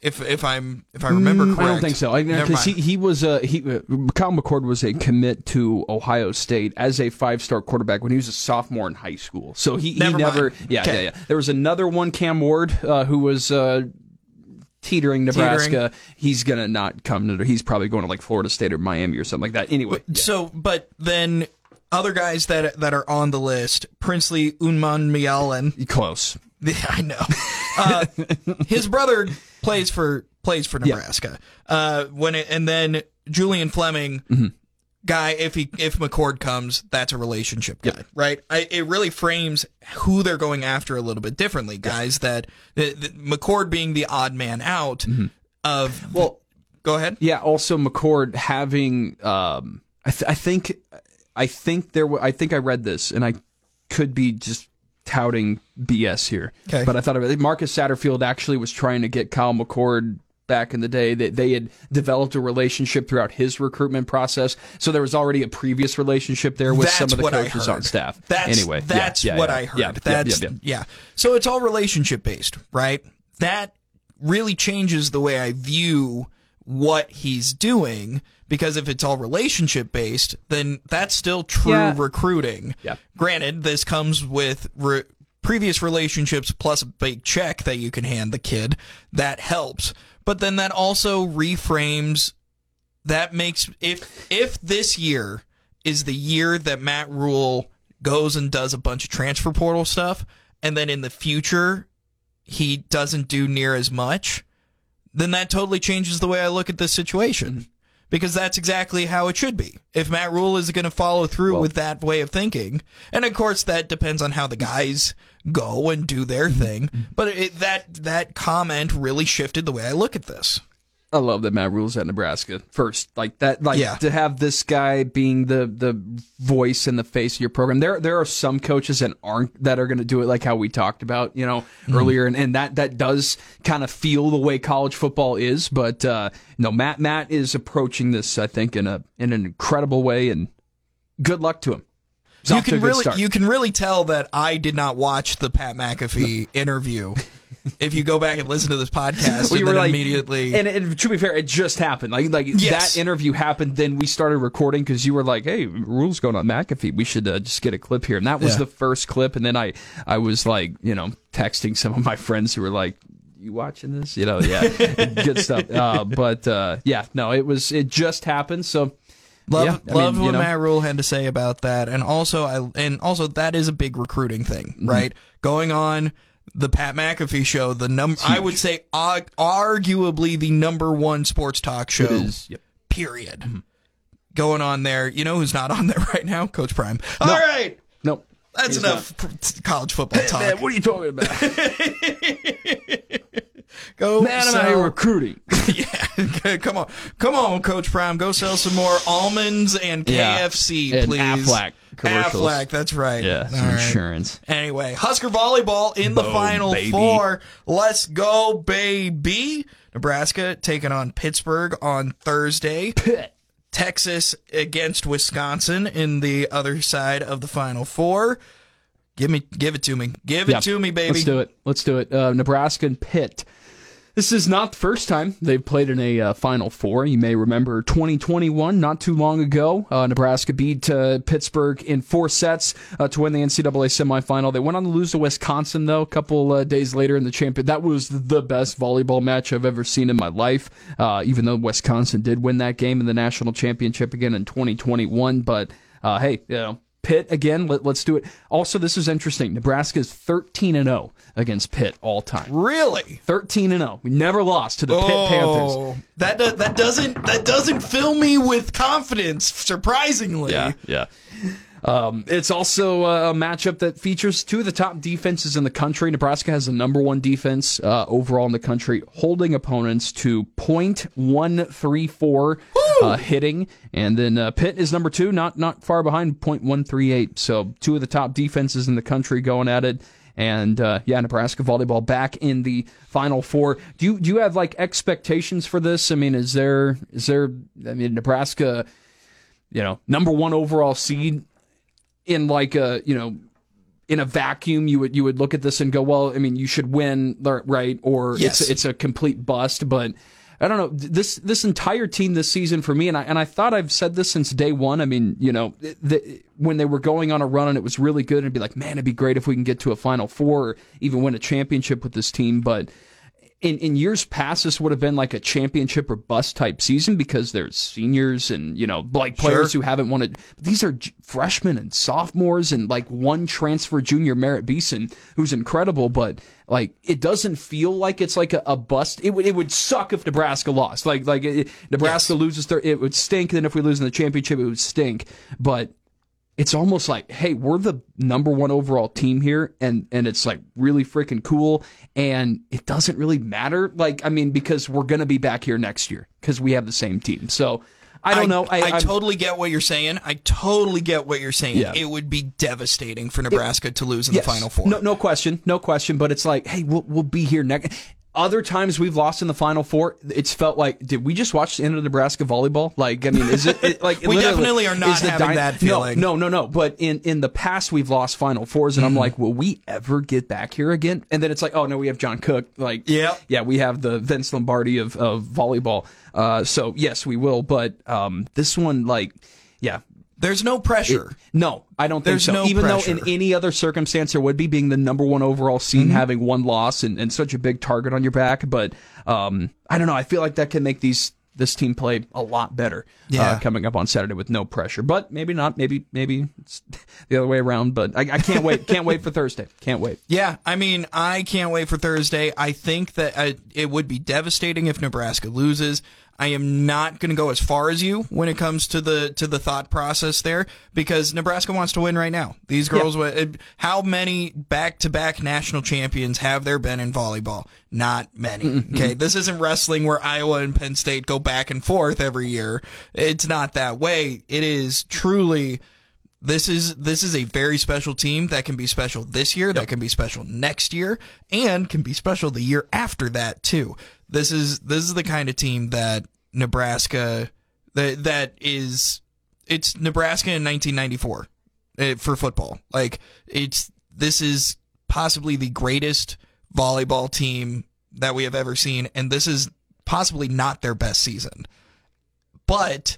If, if I'm if I remember correct, Mm, I don't think so. Never Because he, he was a he. Uh, Kyle McCord was a commit to Ohio State as a five star quarterback when he was a sophomore in high school. So he, he Never never. mind. Yeah, Okay. yeah, yeah. There was another one, Cam Ward, uh, who was. Uh, Teetering Nebraska, Teetering. he's gonna not come to. He's probably going to like Florida State or Miami or something like that. Anyway, So, but then other guys that that are on the list, Princely Umanmielen. close. <laughs> I know. Uh, his brother plays for plays for Nebraska. Uh, when it, and then Julian Fleming, guy if he if McCord comes, that's a relationship guy, right? I, it really frames who they're going after a little bit differently. Guys that the, the, McCord being the odd man out Mm-hmm. of well, go ahead. Yeah. Also, McCord having, um, I, th- I think, I think there. W- I think I read this, and I could be just touting BS here. Okay. But I thought of it. Marcus Satterfield actually was trying to get Kyle McCord back in the day. That they had developed a relationship throughout his recruitment process, so there was already a previous relationship there with That's some of the coaches on staff. That's, anyway, that's yeah, what yeah, I heard. Yeah, yeah, that's yeah, yeah. yeah. So it's all relationship based, right? That really changes the way I view what he's doing because if it's all relationship based, then that's still true Yeah. recruiting. Yeah. Granted, this comes with re- previous relationships plus a big check that you can hand the kid. That helps. But then that also reframes that makes if if this year is the year that Matt Rhule goes and does a bunch of transfer portal stuff and then in the future he doesn't do near as much, then that totally changes the way I look at this situation. Because that's exactly how it should be. If Matt Rhule is going to follow through with that way of thinking, and of course that depends on how the guys go and do their thing, but it, that that comment really shifted the way I look at this. I love that Matt Rhule's at Nebraska first. Like that, like Yeah. to have this guy being the the voice and the face of your program. There there are some coaches that aren't that are going to do it like how we talked about, you know, earlier, and, and that that does kind of feel the way college football is. But uh, no, Matt Matt is approaching this, I think, in a in an incredible way, and good luck to him. He's you off to a can really start. you can really tell that I did not watch the Pat McAfee <laughs> interview. If you go back and listen to this podcast, and were like, immediately, and, and to be fair, it just happened. Like, like Yes. that interview happened. Then we started recording because you were like, "Hey, Rhule's going on McAfee. We should uh, just get a clip here." And that was Yeah. the first clip. And then I, I was like, you know, texting some of my friends who were like, "You watching this?" You know, yeah, good stuff. <laughs> Uh, but uh, yeah, no, it was it just happened. So love yeah, love mean, what know, Matt Rhule had to say about that, and also I and also that is a big recruiting thing, Mm-hmm. right? Going on the Pat McAfee show, the number I would say uh, arguably the number one sports talk show. is. Yep. Period. Going on there, you know who's not on there <laughs> right now? Coach Prime. All right, Nope. that's He's enough p- college football <laughs> talk. Man, what are you talking about? <laughs> Go Man, I'm sell- recruiting. yeah, come on, come on, Coach Prime. Go sell some more almonds and Yeah. KFC, And please. Aflac commercials. Aflac, that's right. Yeah, some right. insurance. Anyway, Husker volleyball in the Boom, final baby. four. Let's go, baby! Nebraska taking on Pittsburgh on Thursday. Pitt. Texas against Wisconsin in the other side of the final four. Give me, give it to me, give it Yeah. to me, baby. Let's do it. Let's do it. Uh, Nebraska and Pitt. This is not the first time they've played in a uh, Final Four. You may remember 2021, not too long ago. Uh, Nebraska beat uh, Pittsburgh in four sets uh, to win the NCAA semifinal. They went on to lose to Wisconsin, though, a couple uh, days later in the champion. That was the best volleyball match I've ever seen in my life, uh, even though Wisconsin did win that game in the national championship again in 2021. But hey, you know, Pitt again. Let, let's do it. Also, this is interesting. Nebraska is 13 and 0 against Pitt all time. Really? 13 and 0. We never lost to the Pitt oh. Panthers. Oh, that do, that doesn't that doesn't fill me with confidence. Surprisingly, Yeah, yeah. Um, it's also a matchup that features two of the top defenses in the country. Nebraska has the number one defense uh, overall in the country, holding opponents to .134 uh, hitting, and then uh, Pitt is number two, not not far behind .138. So two of the top defenses in the country going at it. And uh, yeah, Nebraska volleyball back in the Final Four. Do you do you have like expectations for this? I mean, is there is there? I mean, Nebraska, you know, number one overall seed in like a you know in a vacuum you would you would look at this and go well i mean you should win right or Yes. it's it's a complete bust but I don't know this this entire team this season for me, and I and I thought I've said this since day one. I mean, you know, the, when they were going on a run and it was really good, it'd be like, man, it'd be great if we can get to a Final Four or even win a championship with this team. But in, in years past, this would have been like a championship or bust type season because there's seniors and, you know, like players Sure. who haven't won it. These are j- freshmen and sophomores and like one transfer junior, Merritt Beason, who's incredible, but like it doesn't feel like it's like a, a bust. It would, it would suck if Nebraska lost. Like, like it, Nebraska loses, their, it would stink. Then if we lose in the championship, it would stink. But it's almost like, hey, we're the number one overall team here, and and it's like really freaking cool, and it doesn't really matter. Like, I mean, because we're gonna be back here next year because we have the same team. So I don't know. I, I, totally get what you're saying. I totally get what you're saying. Yeah. It would be devastating for Nebraska to lose in Yes. the Final Four. No, no question, no question. But it's like, hey, we'll we'll be here next. Other times we've lost in the Final Four, it's felt like, did we just watch the end of Nebraska volleyball? Like, I mean, is it, it like <laughs> We definitely are not having that feeling. No, no, no, no. But in in the past, we've lost Final Fours, and I'm Mm-hmm. like, will we ever get back here again? And then it's like, oh no, we have John Cook. Like, yeah, yeah, we have the Vince Lombardi of of volleyball. Uh, so yes, we will. But um, this one, like, yeah, There's no pressure. no, I don't think so. no Even pressure. though in any other circumstance there would be being the number one overall seed, Mm-hmm. having one loss and, and such a big target on your back, but um, I don't know. I feel like that can make these this team play a lot better. Yeah. uh, coming up on Saturday with no pressure, but maybe not. Maybe maybe it's <laughs> the other way around. But I, I can't wait. Can't wait for Thursday. Can't wait. <laughs> Yeah, I mean, I can't wait for Thursday. I think that uh, it would be devastating if Nebraska loses. I am not going to go as far as you when it comes to the to the thought process there because Nebraska wants to win right now. These girls, uh, how many back to back national champions have there been in volleyball? Not many. Okay, this isn't wrestling where Iowa and Penn State go back and forth every year. It's not that way. It is truly this is this is a very special team that can be special this year, that can be special next year, and can be special the year after that too. This is this is the kind of team that Nebraska that that is it's Nebraska in 1994 uh, for football. Like it's this is possibly the greatest volleyball team that we have ever seen, and this is possibly not their best season. But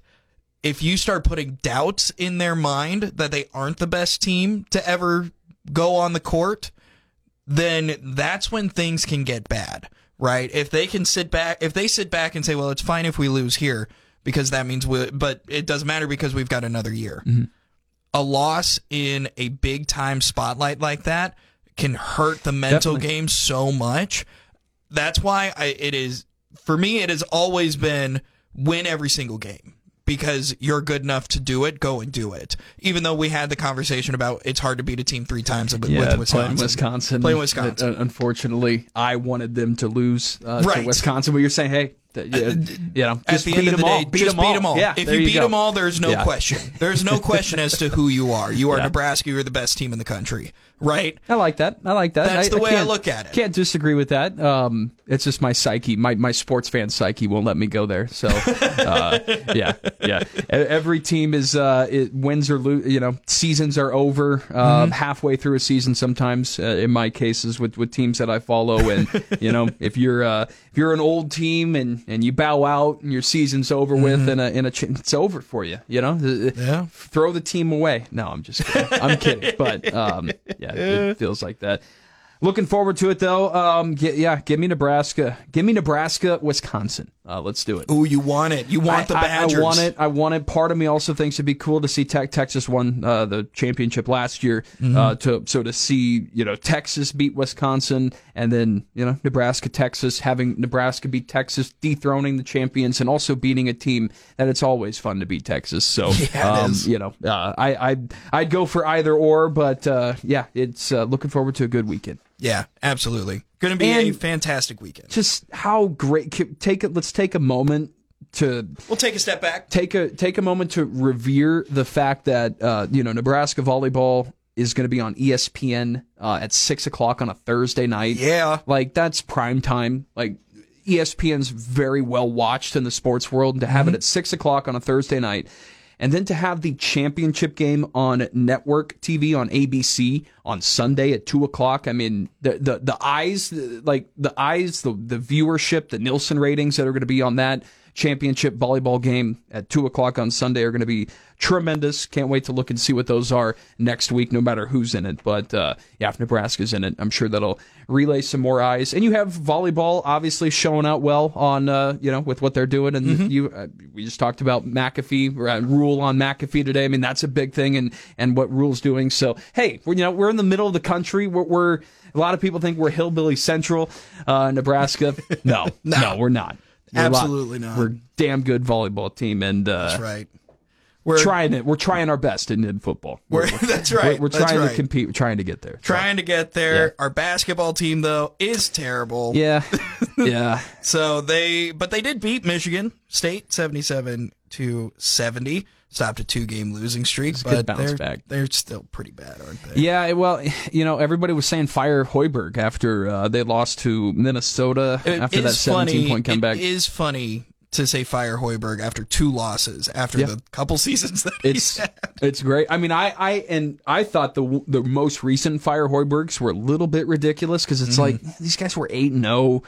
if you start putting doubts in their mind that they aren't the best team to ever go on the court, then that's when things can get bad, right? If they can sit back, if they sit back and say, well, it's fine if we lose here because that means we, but it doesn't matter because we've got another year. Mm-hmm. A loss in a big time spotlight like that can hurt the mental Definitely. game so much. That's why I, it is, for me, it has always been win every single game because you're good enough to do it, go and do it. Even though we had the conversation about it's hard to beat a team three times with, with Wisconsin. playing Wisconsin. Playing Wisconsin. Uh, unfortunately, I wanted them to lose uh, Right. to Wisconsin. But you're saying, hey, you, <laughs> you know, At just the beat end of them the all. day, Beat just them beat them all. Yeah, if there you beat go. them all, there's no Yeah. question. There's no <laughs> question as to who you are. You are Yeah. Nebraska. You're the best team in the country, right? I like that. I like that. That's the way I can't- look at it. Can't disagree with that. Um, it's just my psyche, my my sports fan psyche won't let me go there. So, uh, <laughs> yeah, yeah. Every team is uh, it wins or lose. You know, seasons are over uh, Mm-hmm. halfway through a season. Sometimes, uh, in my cases, with with teams that I follow, and you know, if you're uh, if you're an old team and and you bow out and your season's over with, and a in a ch- it's over for you. You know, Mm-hmm. Yeah. throw the team away. No, I'm just kidding. I'm kidding. But um, yeah, it <laughs> feels like that. Looking forward to it though. Um, gi- yeah, give me Nebraska. Give me Nebraska, Wisconsin. Uh, let's do it. Ooh, you want it. You want the I- I- Badgers. I, want it. I want it. Part of me also thinks it'd be cool to see Tech, Texas won uh, the championship last year. Mm-hmm. Uh, to so to see you know Texas beat Wisconsin, and then you know Nebraska, Texas having Nebraska beat Texas, dethroning the champions, and also beating a team that it's always fun to beat Texas. So <laughs> Yeah, um, you know uh, I I'd, I'd go for either or, but uh, yeah, it's uh, looking forward to a good weekend. Yeah, absolutely. Going to be a fantastic weekend. Just how great! Take it. Let's take a moment to We'll take a step back. take a take a moment to revere the fact that uh, you know Nebraska volleyball is going to be on ESPN uh, at six o'clock on a Thursday night. Yeah. like that's prime time. Like ESPN's very well watched in the sports world, and to have it at six o'clock on a Thursday night. And then to have the championship game on network TV on ABC on Sunday at two o'clock. I mean, the the, the eyes, like the eyes, the the viewership, the Nielsen ratings that are going to be on that championship volleyball game at two o'clock on Sunday are going to be tremendous. Can't wait to look and see what those are next week, no matter who's in it. But uh, yeah, if Nebraska's in it, I'm sure that'll relay some more eyes. And you have volleyball obviously showing out well on uh, you know with what they're doing. And you uh, we just talked about McAfee uh, Rhule on McAfee today. I mean that's a big thing, and and what Rhule's doing. So hey, we're, you know we're in the middle of the country. We're, we're a lot of people think we're hillbilly central, uh, Nebraska. <laughs> <laughs> No, no, we're not. We're a lot- Absolutely not. We're a damn good volleyball team, and uh, That's right. We're trying it. We're trying our best in, in football. We're, <laughs> that's right. We're, we're trying right. to compete. We're trying to get there. Trying to get there. Yeah. Our basketball team though is terrible. Yeah, <laughs> yeah. So they, but they did beat Michigan State seventy-seven to seventy. Stopped a two-game losing streak, but good they're back. they're still pretty bad, aren't they? Yeah, well, you know, everybody was saying fire Hoiberg after uh, they lost to Minnesota It after that 17 funny. point comeback. It is funny to say fire Hoiberg after two losses after Yeah. the couple <laughs> seasons that it's it's great. I mean, I I and I thought the the most recent fire Hoibergs were a little bit ridiculous because it's Mm-hmm. like these guys were eight and zero.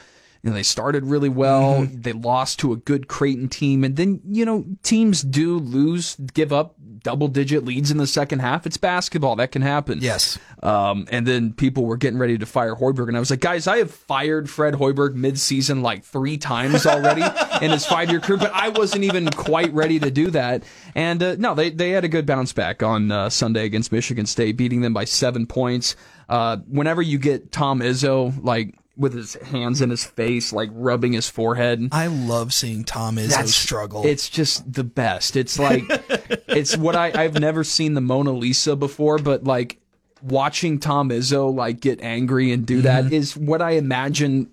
You know, they started really well. Mm-hmm. They lost to a good Creighton team, and then you know teams do lose, give up double digit leads in the second half. It's basketball that can happen. Yes. Um, and then people were getting ready to fire Hoiberg, and I was like, guys, I have fired Fred Hoiberg mid-season like three times already <laughs> in his five-year career, but I wasn't even quite ready to do that. And uh, no, they they had a good bounce back on uh, Sunday against Michigan State, beating them by seven points. Uh, whenever you get Tom Izzo like with his hands in his face, like rubbing his forehead, I love seeing Tom Izzo struggle. it's just the best. It's like <laughs> it's what I I've never seen the Mona Lisa before, but like watching Tom Izzo like get angry and do Mm-hmm. that is what I imagine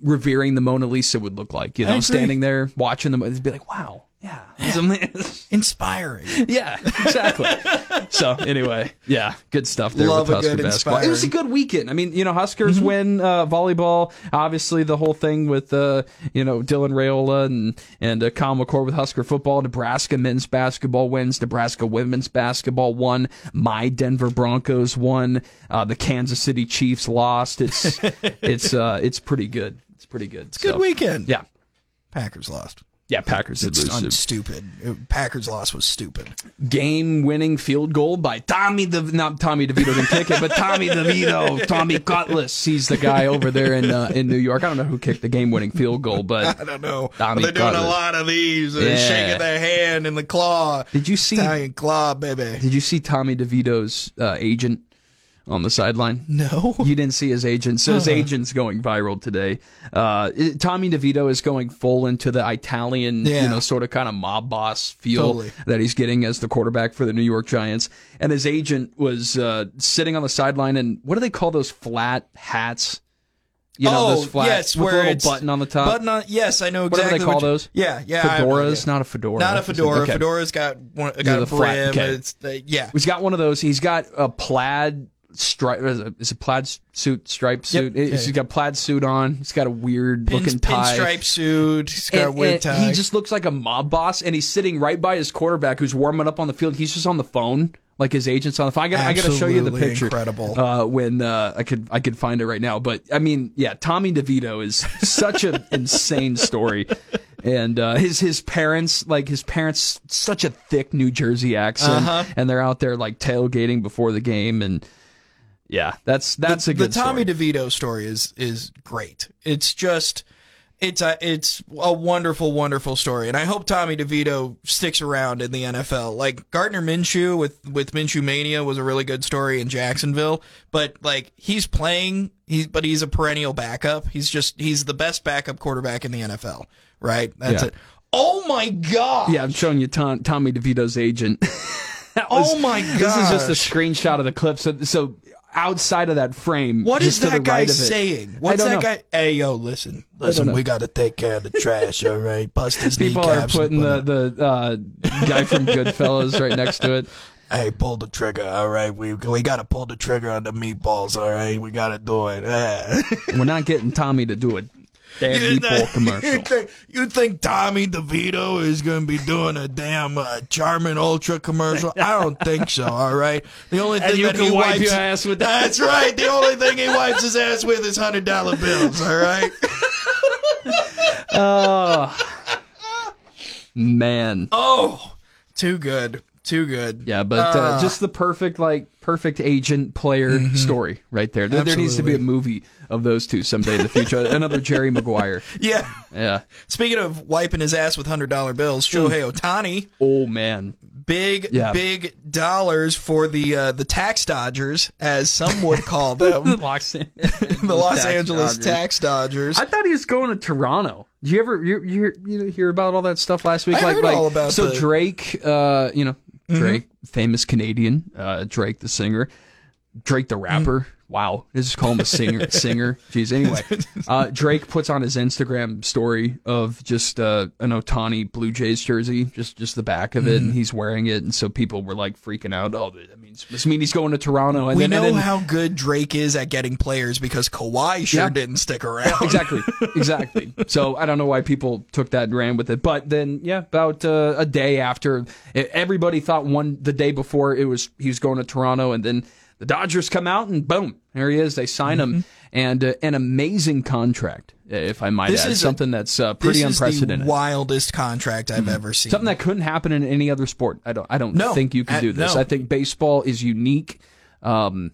revering the Mona Lisa would look like. You know, standing there watching them, it'd be like, wow, yeah, it's <laughs> inspiring. yeah, exactly. <laughs> so anyway, yeah, good stuff there Love with a Husker good basketball. It was a good weekend. I mean, you know, Huskers win uh, volleyball. Obviously, the whole thing with uh, you know Dylan Raiola and and uh, Kyle McCord with Husker football. Nebraska men's basketball wins. Nebraska women's basketball won. My Denver Broncos won. Uh, the Kansas City Chiefs lost. It's <laughs> it's uh, it's pretty good. It's pretty good. It's Good weekend. Yeah, Packers lost. Yeah. Packers did It's lose. stupid. It- Packers loss was stupid. game-winning field goal by Tommy De not Tommy DeVito didn't kick it, but Tommy DeVito, Tommy Cutlets. He's the guy over there in uh, in New York. I don't know who kicked the game-winning field goal, but <laughs> I don't know. Tommy they're doing a lot of these. They're Yeah. shaking their hand in the claw. did you see Italian claw, baby. did you see Tommy DeVito's uh, agent on the sideline? No. You didn't see his agent, so his agent's going viral today. Uh, it- Tommy DeVito is going full into the Italian, Yeah. you know, sort of kind of mob boss feel Totally. that he's getting as the quarterback for the New York Giants. And his agent was uh, sitting on the sideline, and what do they call those flat hats? You know, oh, those flat yes, with where a little button on the top. Button on. Yes, I know exactly. What do they call you- those? Yeah, yeah. I have no Fedoras, not a fedora. Not a fedora. Okay. Fedora's got one. Got the a flat- brim. okay. It's the, yeah. He's got one of those. He's got a plaid stripe. Is it is it plaid suit, striped suit? Yeah, He's yeah. got plaid suit on. He's got a weird Pin, looking tie. pinstripe suit. He's got a And- weird and tie. He just looks like a mob boss, and he's sitting right by his quarterback, who's warming up on the field. He's just on the phone, like his agent's on the phone. I got, I got to show you the picture. incredible. Uh, when uh, I could, I could find it right now. But I mean, yeah, Tommy DeVito is <laughs> such an insane story, and uh, his his parents, like his parents, such a thick New Jersey accent, Uh-huh. and they're out there like tailgating before the game, and yeah, that's that's a good the Tommy story. DeVito story is is great. It's just it's a it's a wonderful wonderful story, and I hope Tommy DeVito sticks around in the NFL. Like Gardner Minshew with with Minshew Mania was a really good story in Jacksonville, but like he's playing he's but he's a perennial backup. He's just he's the best backup quarterback in the NFL. Right? That's Yeah. it. Oh my god. Yeah, I'm showing you Tom, Tommy DeVito's agent. <laughs> Was- Oh my god! This is just a screenshot of the clip. So, so outside of that frame, What is that guy right saying? What's that know. guy? Hey, yo, listen, listen. We got to take care of the trash, all right? Bust his <laughs> People are putting the the uh, guy from Goodfellas right next to it. it- <laughs> Hey, pull the trigger, all right? We we got to pull the trigger on the meatballs, all right? We got to do it. Eh. <laughs> We're not getting Tommy to do a damn You meatball think- commercial. You think, you think Tommy DeVito is going to be doing a damn uh, Charmin Ultra commercial? I don't <laughs> think so. All right. The only thing that he wipe wipes your ass with that. That's right. The only thing he wipes his ass with is hundred dollar bills. All right. <laughs> Oh, man. Oh, too good. Too good. Yeah, but uh, Uh, just the perfect like perfect agent player story right there. There, there needs to be a movie of those two someday in the future. <laughs> Another Jerry Maguire. <laughs> yeah. Yeah. Speaking of wiping his ass with hundred dollar bills, Shohei Ohtani, Oh man. big Yeah. big dollars for the uh, the tax dodgers, as some would call <laughs> them, Los, the Los Angeles tax dodgers. I thought he was going to Toronto. Did you ever you, you, hear, you hear about all that stuff last week? I like, heard like all about so the- Mm-hmm. Drake, uh, you know, Drake, famous Canadian, uh, Drake the singer, Drake the rapper. Wow, let's just call him a singer. <laughs> singer. Jeez. Anyway, uh, Drake puts on his Instagram story of just uh, an Ohtani Blue Jays jersey, just just the back of it, and he's wearing it, and so people were like freaking out. Oh, that means must mean he's going to Toronto. And we then, know and then, how good Drake is at getting players because Kawhi sure Yeah. didn't stick around. exactly exactly so i don't know why people took that and ran with it but then yeah about uh, a day after e- everybody thought one the day before it was he was going to toronto and then the dodgers come out and boom there he is they sign him and uh, an amazing contract if i might Mm-hmm. This add is a- something that's uh, pretty this is unprecedented the wildest contract I've ever seen. something that couldn't happen in any other sport i don't i don't No, think you can uh, do this no. i think baseball is unique um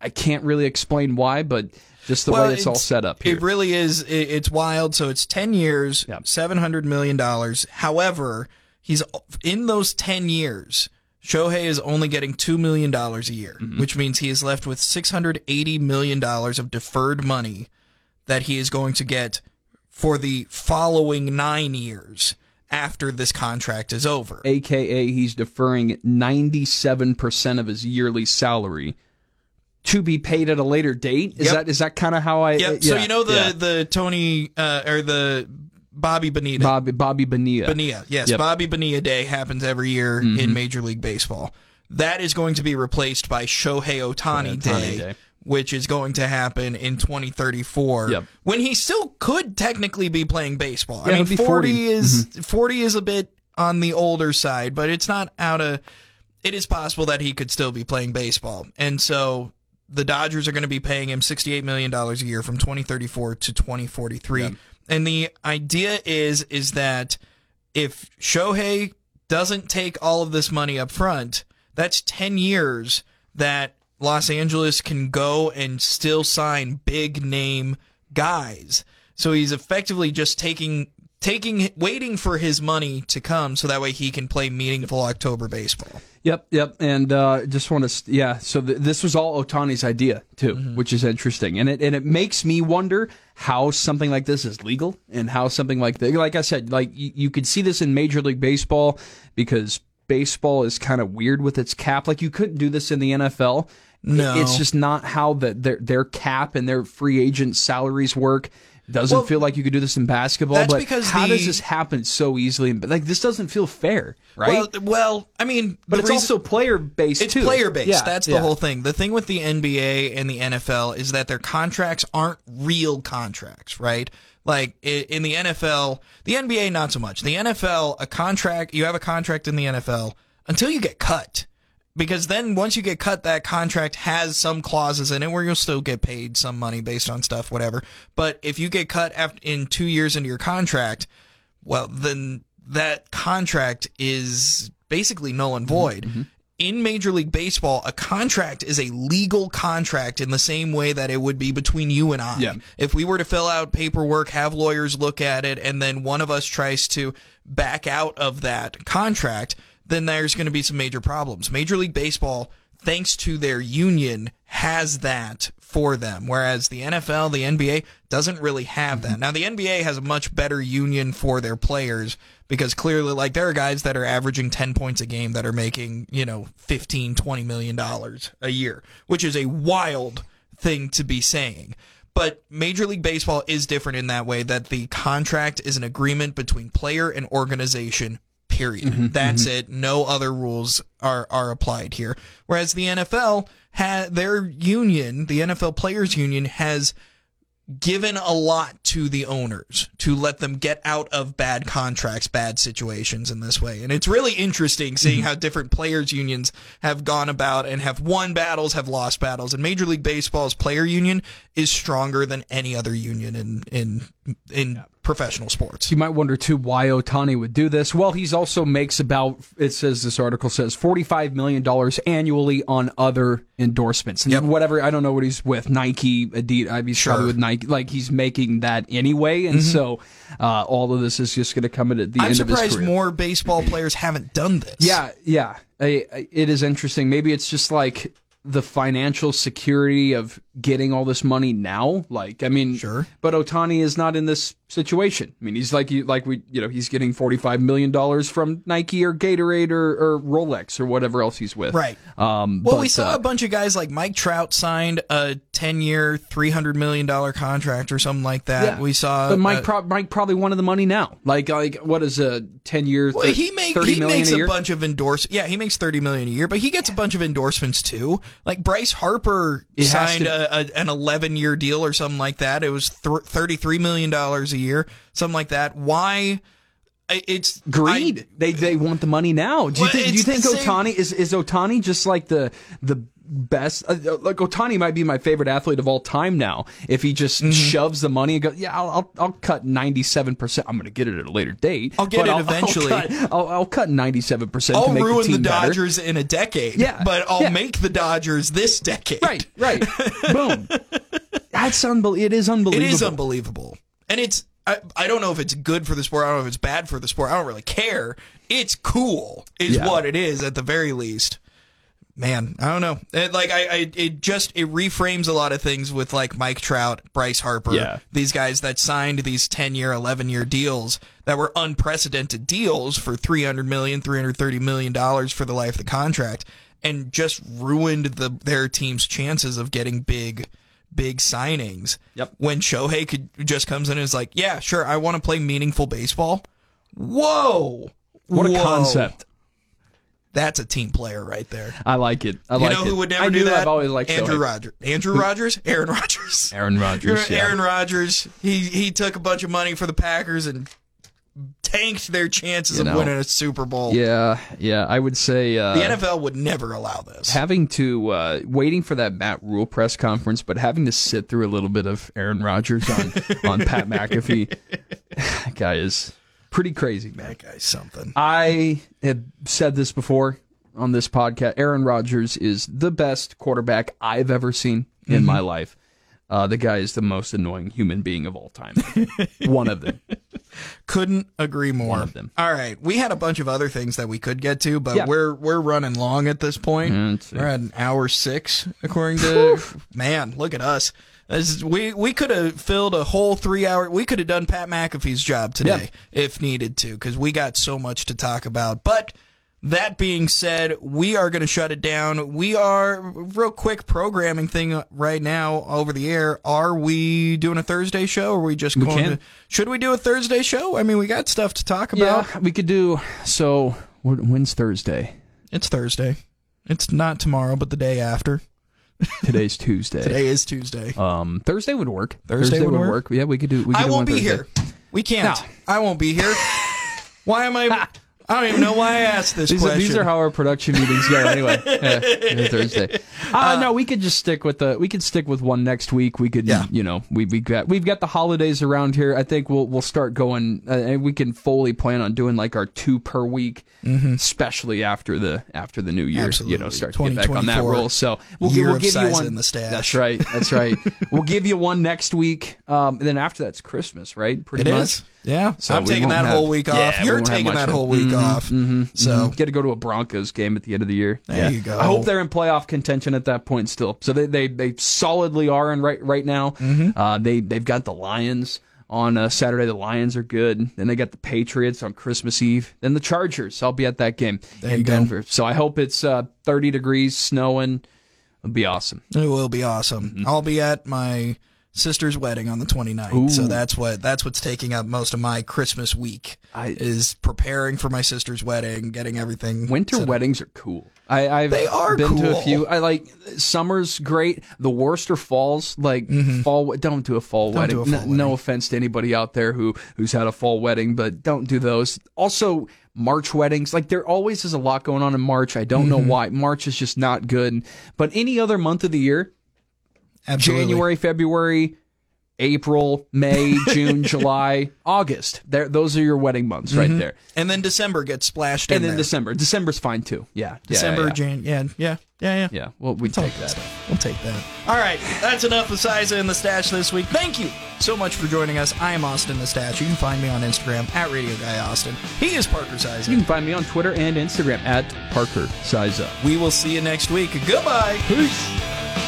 i can't really explain why but just the way it's, all set up here It really is. It, it's wild. So it's ten years, Yeah. seven hundred million dollars. However, he's in those ten years. Shohei is only getting two million dollars a year, Mm-hmm. which means he is left with six hundred eighty million dollars of deferred money that he is going to get for the following nine years after this contract is over. aka he's deferring 97% of his yearly salary to be paid at a later date is Yep. that is that kind of how i Yeah. uh, so you know the yeah. the Tony uh, or the Bobby Bonita bobby bobby Bonilla. Bonilla. Yes, Yep. Mm-hmm. Bobby Bonilla Day happens every year in Major League Baseball. That is going to be replaced by Shohei Ohtani, Day, Day. which is going to happen in 2034 Yep. when he still could technically be playing baseball. Yeah, I mean, 40, 40. is 40 is a bit on the older side, but it's not out of it is possible that he could still be playing baseball. And so the Dodgers are going to be paying him $68 million a year from 2034 to 2043. And the idea is is that if Shohei doesn't take all of this money up front, that's 10 years that Los Angeles can go and still sign big name guys. So he's effectively just taking taking waiting for his money to come so that way he can play meaningful October baseball. Yep, yep. And uh, just want to, yeah. So th- this was all Ohtani's idea too, Mm-hmm. which is interesting, and it and it makes me wonder how something like this is legal, and how something like that, like I said, like you, you could see this in Major League Baseball because baseball is kind of weird with its cap. Like you couldn't do this in the NFL. No. it's just not how the, their their cap and their free agent salaries work. Doesn't Well, feel like you could do this in basketball. that's but because how the- does this happen so easily? Like this doesn't feel fair, right? Well, well, I mean, but it's reason- also player based It's too. player based. Yeah, That's the yeah. whole thing. The thing with the NBA and the NFL is that their contracts aren't real contracts, right? Like in the NFL, the NBA not so much. The NFL, a contract, you have a contract in the NFL until you get cut. Because then once you get cut, that contract has some clauses in it where you'll still get paid some money based on stuff, whatever. But if you get cut after, in two years into your contract, well, then that contract is basically null and mm-hmm. void. In Major League Baseball, a contract is a legal contract in the same way that it would be between you and I. Yeah. If we were to fill out paperwork, have lawyers look at it, and then one of us tries to back out of that contract, then there's going to be some major problems. Major League Baseball, thanks to their union, has that for them, whereas the NFL, the NBA doesn't really have that. Now, the NBA has a much better union for their players because clearly, like, there are guys that are averaging 10 points a game that are making, you know, 15, 20 million dollars a year, which is a wild thing to be saying. But Major League Baseball is different in that way that the contract is an agreement between player and organization. Period. Mm-hmm, That's mm-hmm. it. No other rules are are applied here. Whereas the NFL had their union, the NFL Players Union, has given a lot to the owners to let them get out of bad contracts, bad situations in this way. And it's really interesting seeing mm-hmm. how different players unions have gone about and have won battles, have lost battles. And Major League Baseball's player union is stronger than any other union in in in professional sports. You might wonder too why Ohtani would do this. Well, he's also makes about it says this article says forty five million dollars annually on other endorsements. And Yep. whatever I don't know what he's with Nike, Adidas. I mean, he's probably Sure. with Nike. Like he's making that anyway, and so uh, all of this is just going to come in at the I'm end of his surprised career. more baseball players haven't done this. Yeah, yeah. I, I, it is interesting. Maybe it's just like the financial security of getting all this money now. Like, I mean, Sure. But Ohtani is not in this situation. I mean, he's like you, like we, you know, he's getting forty five million dollars from Nike or Gatorade or, or Rolex or whatever else he's with. Right. Um. Well, but, we saw uh, a bunch of guys like Mike Trout signed a 10 year, $300 million contract or something like that. yeah. We saw. But Mike, uh, prob Mike probably wanted the money now. Like, like what is a ten year? Well, he make, he million makes a a, bunch of endorse. Yeah, he makes thirty million a year, but he gets a bunch of endorsements too. Like Bryce Harper It signed a, a, an eleven year deal or something like that. It was th- thirty three million dollars a year, something like that. Why? It's greed. I- they they want the money now. Do you Well, think? Do you think same- Ohtani is is Otani just like the the best? Uh, uh, like Ohtani might be my favorite athlete of all time now. If he just Mm-hmm. shoves the money and goes, yeah, I'll I'll, I'll cut ninety seven percent. I'm going to get it at a later date. I'll get it <laughs> eventually. I'll cut, I'll, cut ninety seven percent to I'll make ruin the the, team better. Dodgers in a decade. Yeah, but I'll yeah. make the Dodgers this decade. Right, right. Boom. <laughs> That's unbelievable. It is unbelievable. is unbelievable. And it's I, I don't know if it's good for the sport. I don't know if it's bad for the sport. I don't really care. It's cool is Yeah. what it is at the very least. Man, I don't know. It, like I, I it just it reframes a lot of things with like Mike Trout, Bryce Harper, Yeah. these guys that signed these 10-year, 11-year deals that were unprecedented deals for 300 million, 330 million dollars for the life of the contract and just ruined the their team's chances of getting big big signings. Yep. When Shohei could just comes in and is like, "Yeah, sure, I want to play meaningful baseball." Whoa. What a Whoa. concept. That's a team player right there. I like it. I You like know it. who would never I do that? I've always liked Andrew. Rogers. Andrew <laughs> Rogers? Aaron Rodgers. Aaron Rodgers. yeah. Aaron Rodgers. He he took a bunch of money for the Packers and tanked their chances You of winning a Super Bowl. Yeah, yeah. I would say uh, The NFL would never allow this. having to uh, waiting for that Matt Rhule press conference, but having to sit through a little bit of Aaron Rodgers on <laughs> on Pat McAfee. <laughs> guy is pretty crazy, man. that guy's something. I have said this before on this podcast. Aaron Rodgers is the best quarterback I've ever seen in my life. Uh, the guy is the most annoying human being of all time. <laughs> One of them. Couldn't agree more. One of them. All right, we had a bunch of other things that we could get to, but Yeah. we're we're running long at this point. Yeah, we're at an hour six, according to man. Look at us. Is- we we could have filled a whole three hour. We could have done Pat McAfee's job today if needed to, because we got so much to talk about. But that being said, we are going to shut it down. We are real quick programming thing right now over the air. Are we doing a Thursday show? Or are we just going can. to? Should we do a Thursday show? I mean, we got stuff to talk about. Yeah, we could do. So when's Thursday? It's Thursday. It's not tomorrow, but the day after. <laughs> Today's Tuesday. Today is Tuesday. Um, Thursday would work. Thursday would work? Yeah, we could do. We could I do won't one be Thursday. here. We can't. No. I won't be here. <laughs> why am I? <laughs> I don't even know why I asked this These are, question. these are how our production meetings go. Anyway, <laughs> yeah, Thursday. Uh, no, we could just stick with the. We could stick with one next week. We could, Yeah. you know, we we got we've got the holidays around here. I think we'll we'll start going. Uh, and we can fully plan on doing like our two per week, especially after the after the new year. You know, Mm-hmm. Start to get back on that 2024 roll. So we'll, we'll give you one in the stash. That's right. That's right. <laughs> we'll give you one next week. Um, and then after that's Christmas, right? Pretty It much. is. Yeah. So I'm taking that have- whole week off. we You're won't taking that whole week off. So Get to go to a Broncos game at the end of the year. There you go. I hope they're in playoff contention at that point still. So they they, they solidly are in right right now. Mm-hmm. Uh, they they've got the Lions on uh, Saturday. The Lions are good. Then they got the Patriots on Christmas Eve. Then the Chargers. I'll be at that game There in you go. Denver. So I hope it's uh, 30 degrees, snowing. It'll be awesome. it will be awesome. Mm-hmm. I'll be at my sister's wedding on the 29th. So that's what that's what's taking up most of my Christmas week. I- is preparing for my sister's wedding, getting everything. Winter set up. weddings are cool. I, I've They are been to a few. I like summer's great. The worst are falls. Like fall. Don't do a fall Mm-hmm. Wedding. do a fall N- No offense to anybody out there who who's had a fall wedding, but don't do those. Also, March weddings. Like there always is a lot going on in March. I don't Mm-hmm. know why. March is just not good. But any other month of the year, Absolutely. January, February, April, May, <laughs> June, July, August. There, those are your wedding months right mm-hmm. there. And then December gets splashed in And then there. December. December's fine too. Yeah. Yeah, December, yeah, yeah. Jan, yeah, yeah, yeah, yeah. Yeah. Well, we take that. We'll take that. All right, that's enough of Cyza and the Stache this week. Thank you so much for joining us. I am Austin the Stache. You can find me on Instagram at Radio Guy Austin. He is Parker Cyza. You can find me on Twitter and Instagram at Parker Size Up. We will see you next week. Goodbye. Peace.